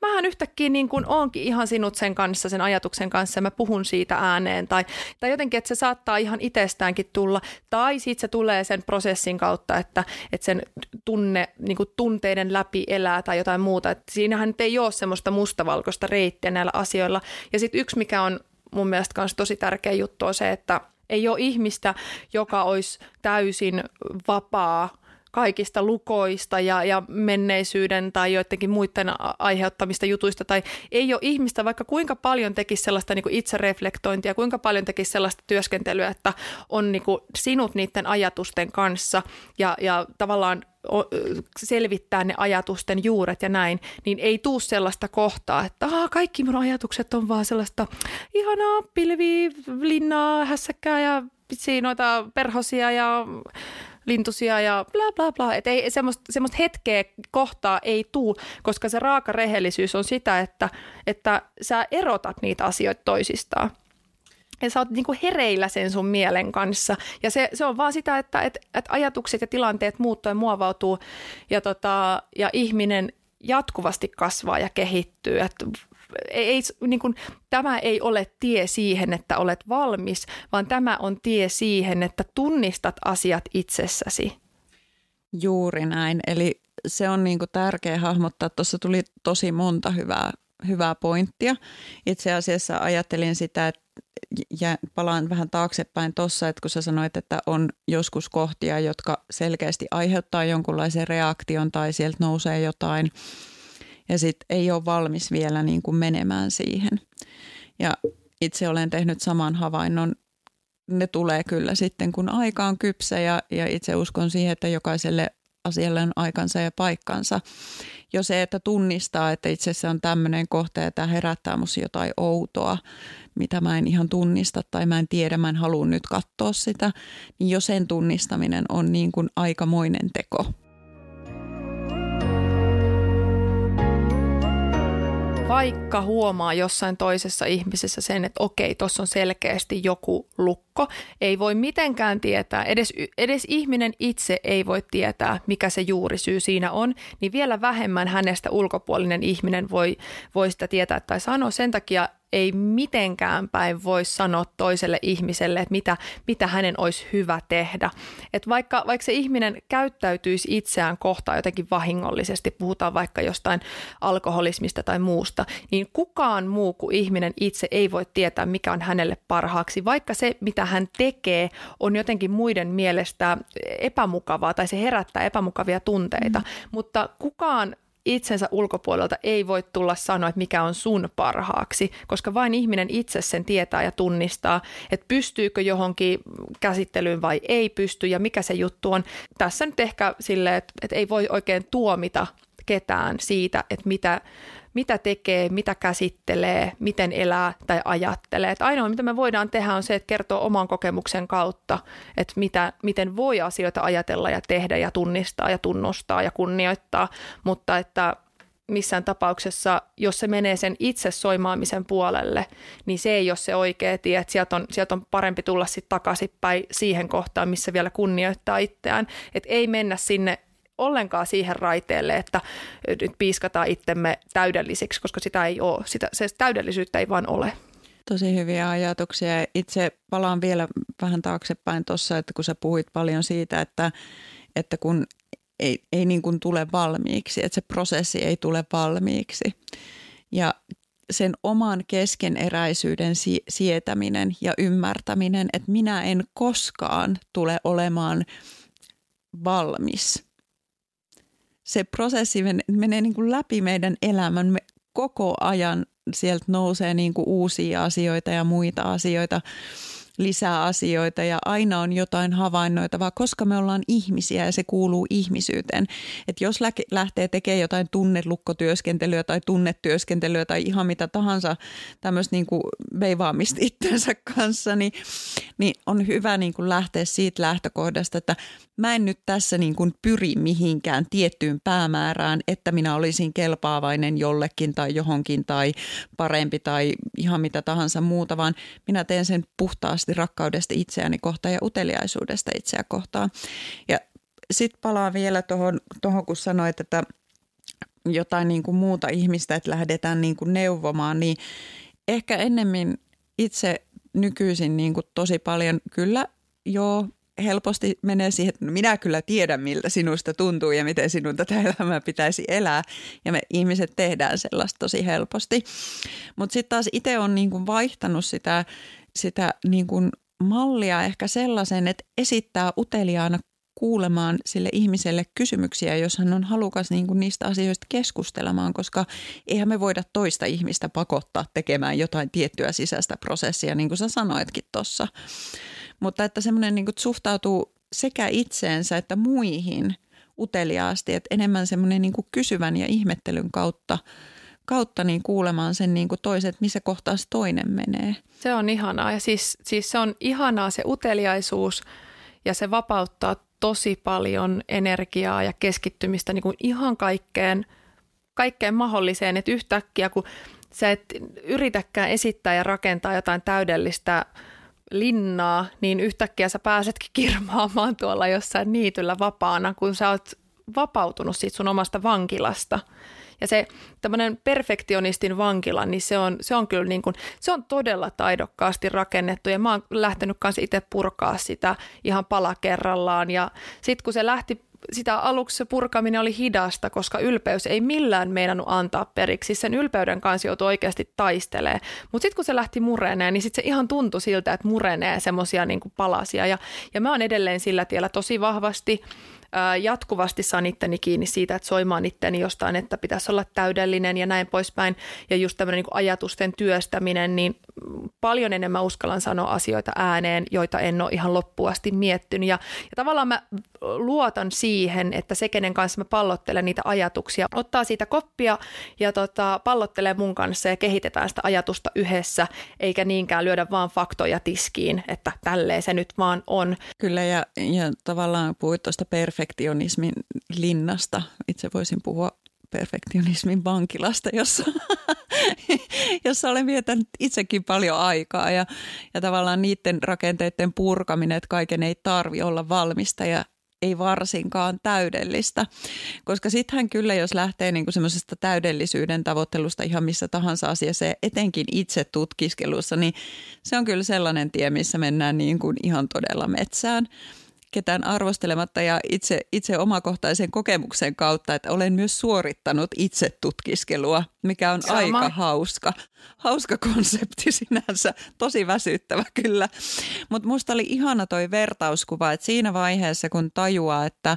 mähän yhtäkkiä niin kuin onkin ihan sinut sen kanssa, sen ajatuksen kanssa ja mä puhun siitä ääneen tai, tai jotenkin, että se saattaa ihan itsestäänkin tulla tai sitten se tulee sen prosessin kautta, että, että sen tunne, niin kuin tunteiden läpi elää tai jotain muuta. Että siinähän nyt ei ole semmoista mustavalkoista reittiä näillä asioilla. Ja sitten yksi, mikä on mun mielestä myös tosi tärkeä juttu on se, että ei ole ihmistä, joka olisi täysin vapaa kaikista lukoista ja, ja menneisyyden tai joidenkin muiden aiheuttamista jutuista. Tai ei ole ihmistä, vaikka kuinka paljon tekisi sellaista niin kuin itsereflektointia, kuinka paljon tekisi sellaista työskentelyä, että on niin kuin sinut niiden ajatusten kanssa ja, ja tavallaan selvittää ne ajatusten juuret ja näin, niin ei tuu sellaista kohtaa, että Aha, kaikki mun ajatukset on vaan sellaista ihanaa pilviä, linnaa, hässäkkää ja noita perhosia ja lintusia ja bla bla bla. Että ei, semmoista, semmoista hetkeä kohtaa ei tuu, koska se raaka rehellisyys on sitä, että, että sä erotat niitä asioita toisistaan. Ja sä oot niinku hereillä sen sun mielen kanssa. Ja se, se on vaan sitä, että et, et ajatukset ja tilanteet muuttuu ja muovautuu. Ja, tota, ja ihminen jatkuvasti kasvaa ja kehittyy. Et ei, niin kuin, tämä ei ole tie siihen, että olet valmis, vaan tämä on tie siihen, että tunnistat asiat itsessäsi. Juuri näin. Eli se on niin kuin tärkeä hahmottaa. Tuossa tuli tosi monta hyvää, hyvää pointtia. Itse asiassa ajattelin sitä, että ja palaan vähän taaksepäin tuossa, että kun sä sanoit, että on joskus kohtia, jotka selkeästi aiheuttaa jonkunlaisen reaktion tai sieltä nousee jotain – ja sitten ei ole valmis vielä niin kuin menemään siihen. Ja itse olen tehnyt saman havainnon. Ne tulee kyllä sitten, kun aika on kypsä ja, ja itse uskon siihen, että jokaiselle asialle on aikansa ja paikkansa. Jo se, että tunnistaa, että itse asiassa on tämmöinen kohta ja tämä herättää minussa jotain outoa, mitä mä en ihan tunnista tai mä en tiedä, mä en halua nyt katsoa sitä, niin jo sen tunnistaminen on niin kuin aikamoinen teko. Vaikka huomaa jossain toisessa ihmisessä sen, että okei, tuossa on selkeästi joku lukko, ei voi mitenkään tietää, edes, edes ihminen itse ei voi tietää, mikä se juurisyy siinä on, niin vielä vähemmän hänestä ulkopuolinen ihminen voi, voi sitä tietää tai sanoa. Sen takia ei mitenkään päin voi sanoa toiselle ihmiselle, että mitä, mitä hänen olisi hyvä tehdä. Et vaikka, vaikka se ihminen käyttäytyisi itseään kohtaan jotenkin vahingollisesti, puhutaan vaikka jostain alkoholismista tai muusta, niin kukaan muu kuin ihminen itse ei voi tietää, mikä on hänelle parhaaksi, vaikka se, mitä hän tekee, on jotenkin muiden mielestä epämukavaa tai se herättää epämukavia tunteita, mm. mutta kukaan itsensä ulkopuolelta ei voi tulla sanoa, että mikä on sun parhaaksi, koska vain ihminen itse sen tietää ja tunnistaa, että pystyykö johonkin käsittelyyn vai ei pysty ja mikä se juttu on. Tässä nyt ehkä silleen, että, että ei voi oikein tuomita ketään siitä, että mitä, mitä tekee, mitä käsittelee, miten elää tai ajattelee. Että ainoa, mitä me voidaan tehdä, on se, että kertoo oman kokemuksen kautta, että mitä, miten voi asioita ajatella ja tehdä ja tunnistaa ja tunnustaa ja kunnioittaa, mutta että missään tapauksessa, jos se menee sen itse soimaamisen puolelle, niin se ei ole se oikea tie, että sieltä on, sieltä on parempi tulla sitten takaisinpäin siihen kohtaan, missä vielä kunnioittaa itseään, että ei mennä sinne ollenkaan siihen raiteelle, että nyt piiskataan itsemme täydellisiksi, koska sitä ei ole, sitä, se täydellisyyttä ei vaan ole. Tosi hyviä ajatuksia. Itse palaan vielä vähän taaksepäin tuossa, että kun sä puhuit paljon siitä, että, että kun ei, ei niin kuin tule valmiiksi, että se prosessi ei tule valmiiksi. Ja sen oman keskeneräisyyden sietäminen ja ymmärtäminen, että minä en koskaan tule olemaan valmis. Se prosessi menee niin kuin läpi meidän elämän. Me koko ajan sieltä nousee niin kuin uusia asioita ja muita asioita lisää asioita ja aina on jotain havainnoitavaa, koska me ollaan ihmisiä ja se kuuluu ihmisyyteen. Että jos lähtee tekemään jotain tunnelukkotyöskentelyä tai tunnetyöskentelyä tai ihan mitä tahansa tämmöistä niin veivaamista itsensä kanssa, niin, niin on hyvä niin kuin lähteä siitä lähtökohdasta, että mä en nyt tässä niin kuin pyri mihinkään tiettyyn päämäärään, että minä olisin kelpaavainen jollekin tai johonkin tai parempi tai ihan mitä tahansa muuta, vaan minä teen sen puhtaasti rakkaudesta itseäni kohtaan ja uteliaisuudesta itseä kohtaan. Ja sitten palaan vielä tuohon, tohon, kun sanoit, että jotain niin kuin muuta ihmistä, että lähdetään niin kuin neuvomaan, niin ehkä ennemmin itse nykyisin niin kuin tosi paljon kyllä joo helposti menee siihen, että no minä kyllä tiedän, miltä sinusta tuntuu ja miten sinun tätä elämää pitäisi elää. Ja me ihmiset tehdään sellaista tosi helposti. Mutta sitten taas itse on niin kuin vaihtanut sitä, sitä niin kuin mallia ehkä sellaisen, että esittää uteliaana kuulemaan sille ihmiselle kysymyksiä, jos hän on halukas niin kuin niistä asioista keskustelemaan, koska eihän me voida toista ihmistä pakottaa tekemään jotain tiettyä sisäistä prosessia, niin kuin sä sanoitkin tuossa. Mutta että semmoinen niin suhtautuu sekä itseensä että muihin uteliaasti, että enemmän semmoinen niin kysyvän ja ihmettelyn kautta kautta niin kuulemaan sen niin kuin toiset, missä kohtaa se toinen menee. Se on ihanaa ja siis, siis se on ihanaa se uteliaisuus ja se vapauttaa tosi paljon energiaa ja keskittymistä niin kuin ihan kaikkeen, kaikkeen mahdolliseen, että yhtäkkiä kun sä et yritäkään esittää ja rakentaa jotain täydellistä linnaa, niin yhtäkkiä sä pääsetkin kirmaamaan tuolla jossain niityllä vapaana, kun sä oot vapautunut siitä sun omasta vankilasta. Ja se tämmöinen perfektionistin vankila, niin se on, se on kyllä niin kuin, se on todella taidokkaasti rakennettu ja mä oon lähtenyt kanssa itse purkaa sitä ihan pala kerrallaan ja sitten kun se lähti sitä aluksi se purkaminen oli hidasta, koska ylpeys ei millään meinannut antaa periksi. Sen ylpeyden kanssa joutui oikeasti taistelee. Mutta sitten kun se lähti mureneen, niin sitten se ihan tuntui siltä, että murenee semmoisia niin palasia. Ja, ja mä oon edelleen sillä tiellä tosi vahvasti jatkuvasti saan itteni kiinni siitä, että soimaan itteni jostain, että pitäisi olla täydellinen ja näin poispäin. Ja just tämmöinen niin ajatusten työstäminen, niin paljon enemmän uskallan sanoa asioita ääneen, joita en ole ihan loppuasti miettinyt. Ja, ja tavallaan mä luotan siihen, että se, kenen kanssa mä pallottelen niitä ajatuksia, ottaa siitä koppia ja tota, pallottelee mun kanssa ja kehitetään sitä ajatusta yhdessä, eikä niinkään lyödä vaan faktoja tiskiin, että tälleen se nyt vaan on. Kyllä ja, ja tavallaan puhuit tuosta perfektionismin linnasta. Itse voisin puhua perfektionismin vankilasta, jossa, jossa olen vietänyt itsekin paljon aikaa ja, ja tavallaan niiden rakenteiden purkaminen, että kaiken ei tarvi olla valmista ja ei varsinkaan täydellistä. Koska sittenhän kyllä, jos lähtee niin semmoisesta täydellisyyden tavoittelusta ihan missä tahansa asiassa ja etenkin itse tutkiskelussa, niin se on kyllä sellainen tie, missä mennään niin kuin ihan todella metsään ketään arvostelematta ja itse, itse omakohtaisen kokemuksen kautta, että olen myös suorittanut itse tutkiskelua, mikä on Sama. aika hauska. Hauska konsepti sinänsä, tosi väsyttävä kyllä. Mutta musta oli ihana toi vertauskuva, että siinä vaiheessa kun tajuaa, että,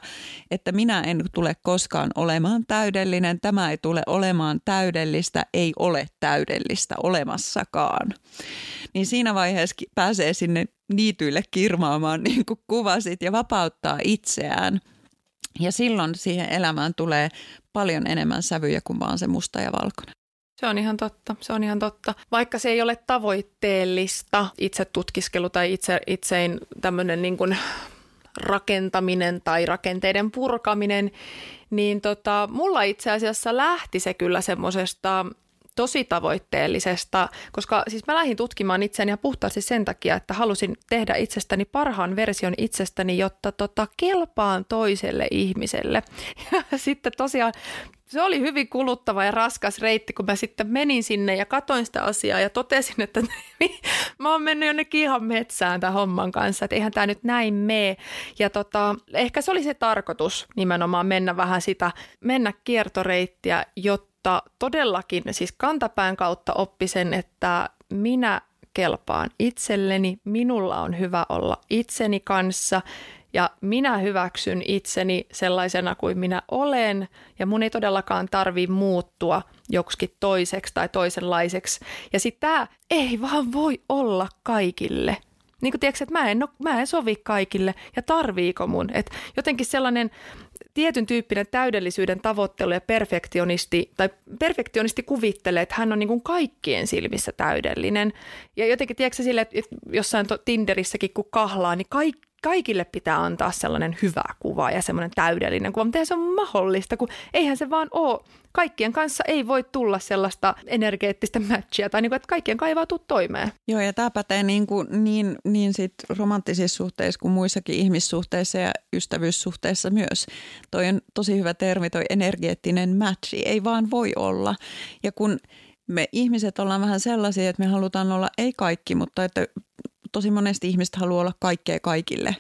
että minä en tule koskaan olemaan täydellinen, tämä ei tule olemaan täydellistä, ei ole täydellistä olemassakaan. Niin siinä vaiheessa pääsee sinne niityille kirmaamaan, niin kuin kuvasit, ja vapauttaa itseään. Ja silloin siihen elämään tulee paljon enemmän sävyjä kuin vaan se musta ja valkoinen. Se on ihan totta, se on ihan totta. Vaikka se ei ole tavoitteellista itse tutkiskelu tai itse, itsein tämmöinen niin kuin rakentaminen tai rakenteiden purkaminen, niin tota, mulla itse asiassa lähti se kyllä semmoisesta tosi tavoitteellisesta, koska siis mä lähdin tutkimaan itseäni ja puhtaasti sen takia, että halusin tehdä itsestäni parhaan version itsestäni, jotta tota, kelpaan toiselle ihmiselle. Ja sitten tosiaan se oli hyvin kuluttava ja raskas reitti, kun mä sitten menin sinne ja katoin sitä asiaa ja totesin, että mä oon mennyt jonnekin ihan metsään tämän homman kanssa, että eihän tämä nyt näin mene. Ja tota, ehkä se oli se tarkoitus nimenomaan mennä vähän sitä, mennä kiertoreittiä, jotta todellakin siis kantapään kautta oppi sen, että minä kelpaan itselleni, minulla on hyvä olla itseni kanssa ja minä hyväksyn itseni sellaisena kuin minä olen ja mun ei todellakaan tarvi muuttua joksikin toiseksi tai toisenlaiseksi. Ja tämä ei vaan voi olla kaikille. Niin kuin tiedätkö, että mä en, no, mä en sovi kaikille ja tarviiko mun. Et jotenkin sellainen tietyn tyyppinen täydellisyyden tavoittelu ja perfektionisti, tai perfektionisti kuvittelee, että hän on niin kuin kaikkien silmissä täydellinen. Ja jotenkin, tiedätkö sille, että jossain Tinderissäkin kun kahlaa, niin kaikki kaikille pitää antaa sellainen hyvä kuva ja semmoinen täydellinen kuva, mutta se on mahdollista, kun eihän se vaan ole. Kaikkien kanssa ei voi tulla sellaista energeettistä matchia tai niin kuin, että kaikkien kaivaa tuu toimeen. Joo, ja tämä pätee niin, kuin, niin, niin sit romanttisissa suhteissa kuin muissakin ihmissuhteissa ja ystävyyssuhteissa myös. Toi on tosi hyvä termi, toi energeettinen matchi. Ei vaan voi olla. Ja kun me ihmiset ollaan vähän sellaisia, että me halutaan olla, ei kaikki, mutta että tosi monesti ihmiset haluaa olla kaikkea kaikille.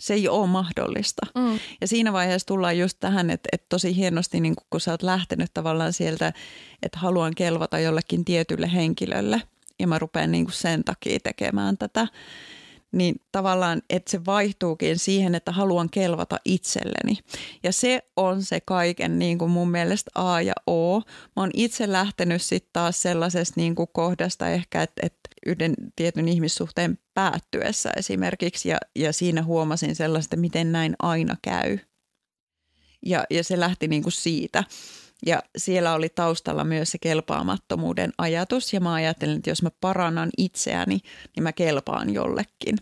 Se ei ole mahdollista. Mm. Ja siinä vaiheessa tullaan just tähän, että, että tosi hienosti, niin kun sä oot lähtenyt tavallaan sieltä, että haluan kelvata jollekin tietylle henkilölle ja mä rupean niin sen takia tekemään tätä, niin tavallaan, että se vaihtuukin siihen, että haluan kelvata itselleni. Ja se on se kaiken niin kuin mun mielestä A ja O. Mä oon itse lähtenyt sitten taas sellaisesta niin kuin kohdasta ehkä, että, että yhden tietyn ihmissuhteen päättyessä esimerkiksi ja, ja siinä huomasin sellaista, miten näin aina käy. Ja, ja se lähti niin kuin siitä. Ja siellä oli taustalla myös se kelpaamattomuuden ajatus ja mä ajattelin, että jos mä parannan itseäni, niin mä kelpaan jollekin.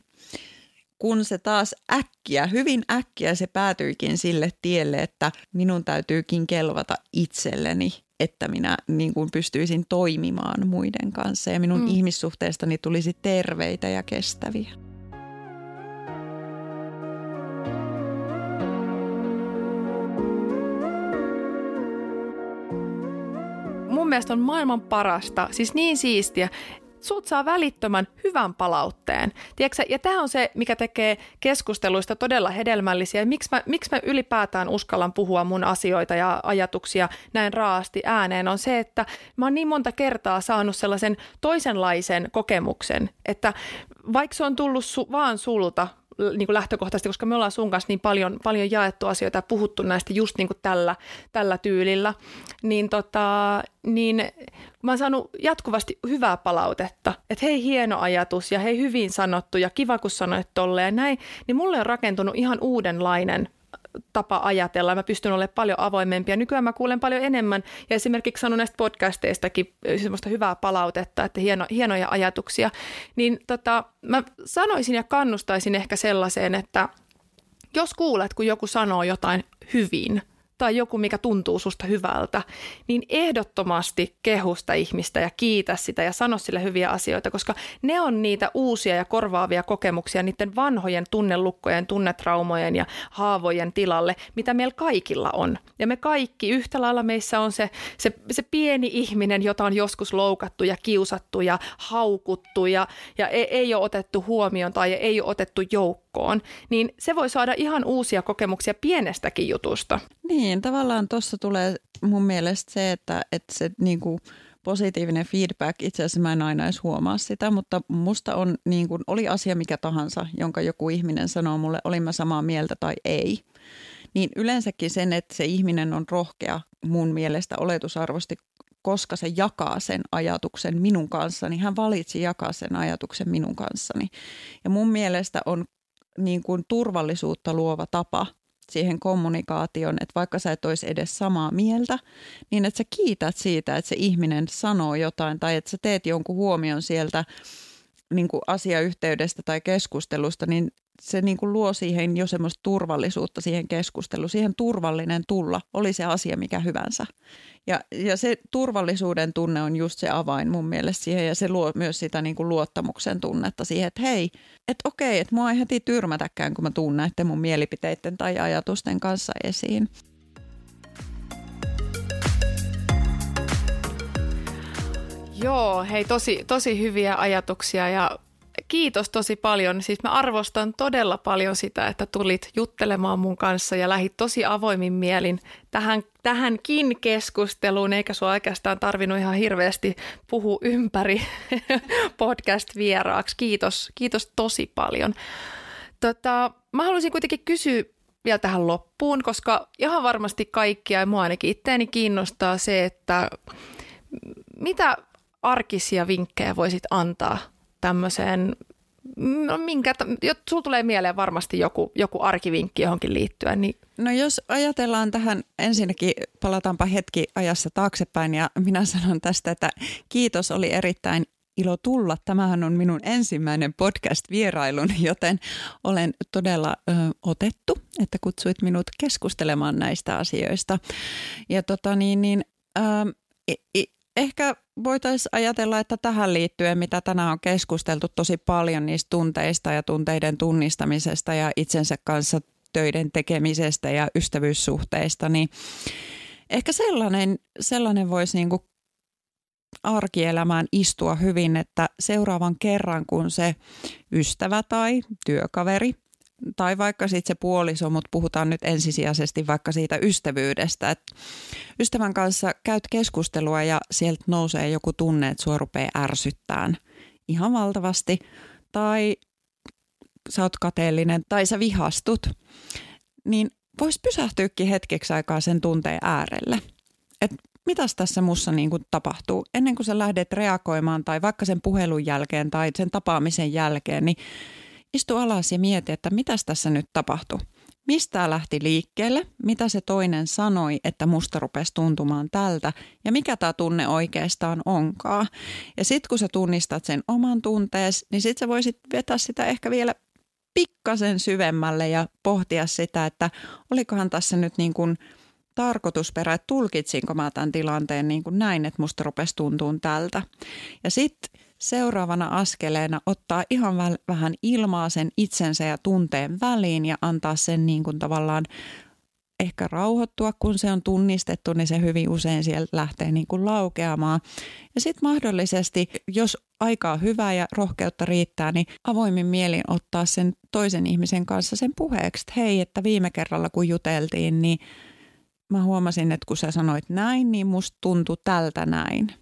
Kun se taas äkkiä, hyvin äkkiä se päätyikin sille tielle, että minun täytyykin kelvata itselleni, että minä niin kuin pystyisin toimimaan muiden kanssa ja minun mm. ihmissuhteestani tulisi terveitä ja kestäviä. Mielestä on maailman parasta, siis niin siistiä, sut saa välittömän hyvän palautteen. Tiedätkö, ja tämä on se, mikä tekee keskusteluista todella hedelmällisiä. Miksi mä, miksi mä ylipäätään uskallan puhua mun asioita ja ajatuksia näin raasti ääneen, on se, että mä oon niin monta kertaa saanut sellaisen toisenlaisen kokemuksen, että vaikka se on tullut su- vaan sulta, niin kuin lähtökohtaisesti, koska me ollaan sun kanssa niin paljon, paljon jaettu asioita ja puhuttu näistä just niin kuin tällä, tällä tyylillä, niin, tota, niin mä oon saanut jatkuvasti hyvää palautetta, että hei hieno ajatus ja hei hyvin sanottu ja kiva kun sanoit tolleen ja näin, niin mulle on rakentunut ihan uudenlainen tapa ajatella. Mä pystyn olemaan paljon avoimempia. Nykyään mä kuulen paljon enemmän ja esimerkiksi sanon näistä podcasteistakin semmoista hyvää palautetta, että hieno, hienoja ajatuksia. Niin tota, mä sanoisin ja kannustaisin ehkä sellaiseen, että jos kuulet, kun joku sanoo jotain hyvin – tai joku, mikä tuntuu susta hyvältä, niin ehdottomasti kehusta ihmistä ja kiitä sitä ja sano sille hyviä asioita, koska ne on niitä uusia ja korvaavia kokemuksia niiden vanhojen tunnelukkojen, tunnetraumojen ja haavojen tilalle, mitä meillä kaikilla on. Ja me kaikki, yhtä lailla meissä on se, se, se pieni ihminen, jota on joskus loukattu ja kiusattu ja haukuttu ja, ja ei, ei ole otettu huomioon tai ei ole otettu joukkoon, niin se voi saada ihan uusia kokemuksia pienestäkin jutusta. Niin, tavallaan tuossa tulee mun mielestä se, että, että se niin kuin positiivinen feedback, itse asiassa mä en aina edes huomaa sitä, mutta musta on niin kuin, oli asia mikä tahansa, jonka joku ihminen sanoo mulle, olin mä samaa mieltä tai ei. Niin yleensäkin sen, että se ihminen on rohkea mun mielestä oletusarvosti, koska se jakaa sen ajatuksen minun kanssani. Hän valitsi jakaa sen ajatuksen minun kanssani. Ja mun mielestä on niin kuin turvallisuutta luova tapa siihen kommunikaation, että vaikka sä et olisi edes samaa mieltä, niin että sä kiität siitä, että se ihminen sanoo jotain tai että sä teet jonkun huomion sieltä niin kuin asiayhteydestä tai keskustelusta, niin se niin kuin luo siihen jo semmoista turvallisuutta siihen keskusteluun, siihen turvallinen tulla, oli se asia mikä hyvänsä. Ja, ja se turvallisuuden tunne on just se avain mun mielestä siihen ja se luo myös sitä niin kuin luottamuksen tunnetta siihen, että hei, että okei, että mua ei heti tyrmätäkään, kun mä tuun näiden mun mielipiteiden tai ajatusten kanssa esiin. Joo, hei tosi, tosi hyviä ajatuksia ja kiitos tosi paljon. Siis mä arvostan todella paljon sitä, että tulit juttelemaan mun kanssa ja lähit tosi avoimin mielin tähän, tähänkin keskusteluun, eikä sua oikeastaan tarvinnut ihan hirveästi puhua ympäri podcast-vieraaksi. Kiitos, kiitos tosi paljon. Tota, mä haluaisin kuitenkin kysyä vielä tähän loppuun, koska ihan varmasti kaikkia ja mua ainakin itteeni kiinnostaa se, että mitä arkisia vinkkejä voisit antaa tämmöiseen, no minkä, sulla tulee mieleen varmasti joku, joku arkivinkki johonkin liittyen. Niin... No jos ajatellaan tähän, ensinnäkin palataanpa hetki ajassa taaksepäin ja minä sanon tästä, että kiitos oli erittäin ilo tulla. Tämähän on minun ensimmäinen podcast-vierailun, joten olen todella ö, otettu, että kutsuit minut keskustelemaan näistä asioista. Ja tota niin, niin ö, ehkä voitaisiin ajatella, että tähän liittyen, mitä tänään on keskusteltu tosi paljon niistä tunteista ja tunteiden tunnistamisesta ja itsensä kanssa töiden tekemisestä ja ystävyyssuhteista, niin ehkä sellainen, sellainen voisi niin kuin arkielämään istua hyvin, että seuraavan kerran, kun se ystävä tai työkaveri tai vaikka sitten se puoliso, mutta puhutaan nyt ensisijaisesti vaikka siitä ystävyydestä. Et ystävän kanssa käyt keskustelua ja sieltä nousee joku tunne, että sua rupeaa ärsyttään ihan valtavasti. Tai sä oot kateellinen tai sä vihastut. Niin vois pysähtyäkin hetkeksi aikaa sen tunteen äärelle. Et mitäs tässä mussa niin kuin tapahtuu? Ennen kuin sä lähdet reagoimaan tai vaikka sen puhelun jälkeen tai sen tapaamisen jälkeen, niin Istu alas ja mieti, että mitäs tässä nyt tapahtui. Mistä lähti liikkeelle, mitä se toinen sanoi, että musta rupesi tuntumaan tältä ja mikä tämä tunne oikeastaan onkaan. Ja sitten kun sä tunnistat sen oman tuntees, niin sitten sä voisit vetää sitä ehkä vielä pikkasen syvemmälle ja pohtia sitä, että olikohan tässä nyt niin kuin tarkoitusperä, että tulkitsinko mä tämän tilanteen niin kuin näin, että musta rupesi tuntuun tältä. Ja sitten seuraavana askeleena ottaa ihan vähän ilmaa sen itsensä ja tunteen väliin ja antaa sen niin kuin tavallaan ehkä rauhoittua, kun se on tunnistettu, niin se hyvin usein sieltä lähtee niin kuin laukeamaan. Ja sitten mahdollisesti, jos aikaa hyvää ja rohkeutta riittää, niin avoimin mielin ottaa sen toisen ihmisen kanssa sen puheeksi, että hei, että viime kerralla kun juteltiin, niin mä huomasin, että kun sä sanoit näin, niin musta tuntui tältä näin.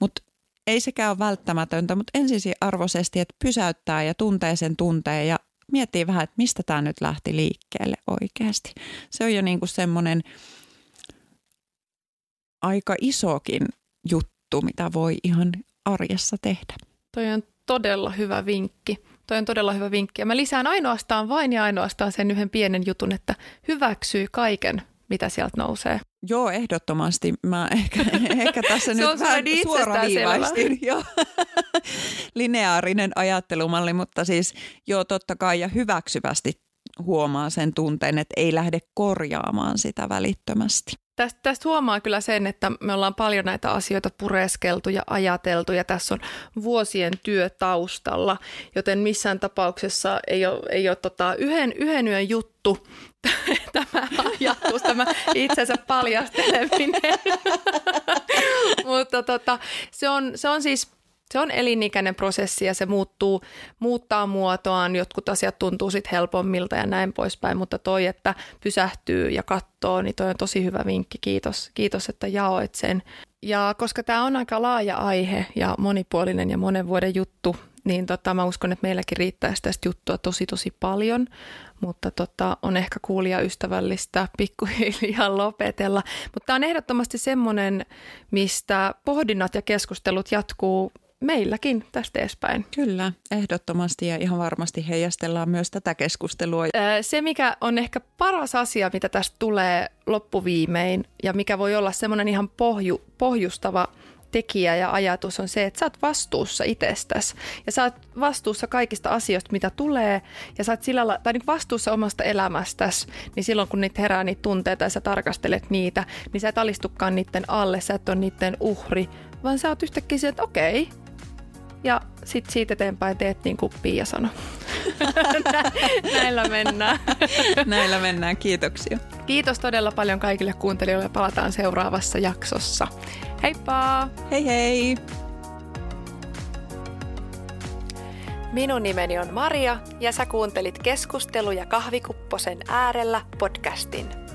Mutta ei sekään ole välttämätöntä, mutta ensisiarvoisesti, että pysäyttää ja tuntee sen tunteen ja miettii vähän, että mistä tämä nyt lähti liikkeelle oikeasti. Se on jo niin kuin semmoinen aika isokin juttu, mitä voi ihan arjessa tehdä. Toi on todella hyvä vinkki. Toi on todella hyvä vinkki. Ja mä lisään ainoastaan vain ja ainoastaan sen yhden pienen jutun, että hyväksyy kaiken, mitä sieltä nousee. Joo, ehdottomasti. Mä ehkä, ehkä tässä nyt vähän suoraviivaistin. Joo. Lineaarinen ajattelumalli, mutta siis joo, totta kai ja hyväksyvästi huomaa sen tunteen, että ei lähde korjaamaan sitä välittömästi. Tästä, tästä huomaa kyllä sen, että me ollaan paljon näitä asioita pureskeltu ja ajateltu ja tässä on vuosien työ taustalla, joten missään tapauksessa ei ole, ei ole tota yhden, yhden yön juttu tämä ajatus, tämä itsensä paljasteleminen. Mutta tota, se, on, se on siis se on elinikäinen prosessi ja se muuttuu, muuttaa muotoaan. Jotkut asiat tuntuu sitten helpommilta ja näin poispäin, mutta toi, että pysähtyy ja katsoo, niin toi on tosi hyvä vinkki. Kiitos, kiitos että jaoit sen. Ja koska tämä on aika laaja aihe ja monipuolinen ja monen vuoden juttu, niin tota, mä uskon, että meilläkin riittäisi tästä juttua tosi tosi paljon, mutta tota, on ehkä kuulijaystävällistä pikkuhiljaa lopetella. Mutta tämä on ehdottomasti semmoinen, mistä pohdinnat ja keskustelut jatkuu meilläkin tästä edespäin. Kyllä, ehdottomasti ja ihan varmasti heijastellaan myös tätä keskustelua. Se, mikä on ehkä paras asia, mitä tästä tulee loppuviimein ja mikä voi olla semmoinen ihan pohju, pohjustava tekijä ja ajatus on se, että sä oot vastuussa itsestäsi ja sä oot vastuussa kaikista asioista, mitä tulee ja sä oot sillä la- tai niin vastuussa omasta elämästäsi, niin silloin kun niitä herää niitä tunteita ja sä tarkastelet niitä, niin sä et alistukaan niiden alle, sä et ole niiden uhri, vaan sä oot yhtäkkiä sieltä, että okei, ja sitten siitä eteenpäin teet niin kuin Pia sanoi. Näillä mennään. Näillä mennään, kiitoksia. Kiitos todella paljon kaikille kuuntelijoille. Palataan seuraavassa jaksossa. Heippa! Hei hei! Minun nimeni on Maria ja sä kuuntelit keskusteluja kahvikupposen äärellä podcastin.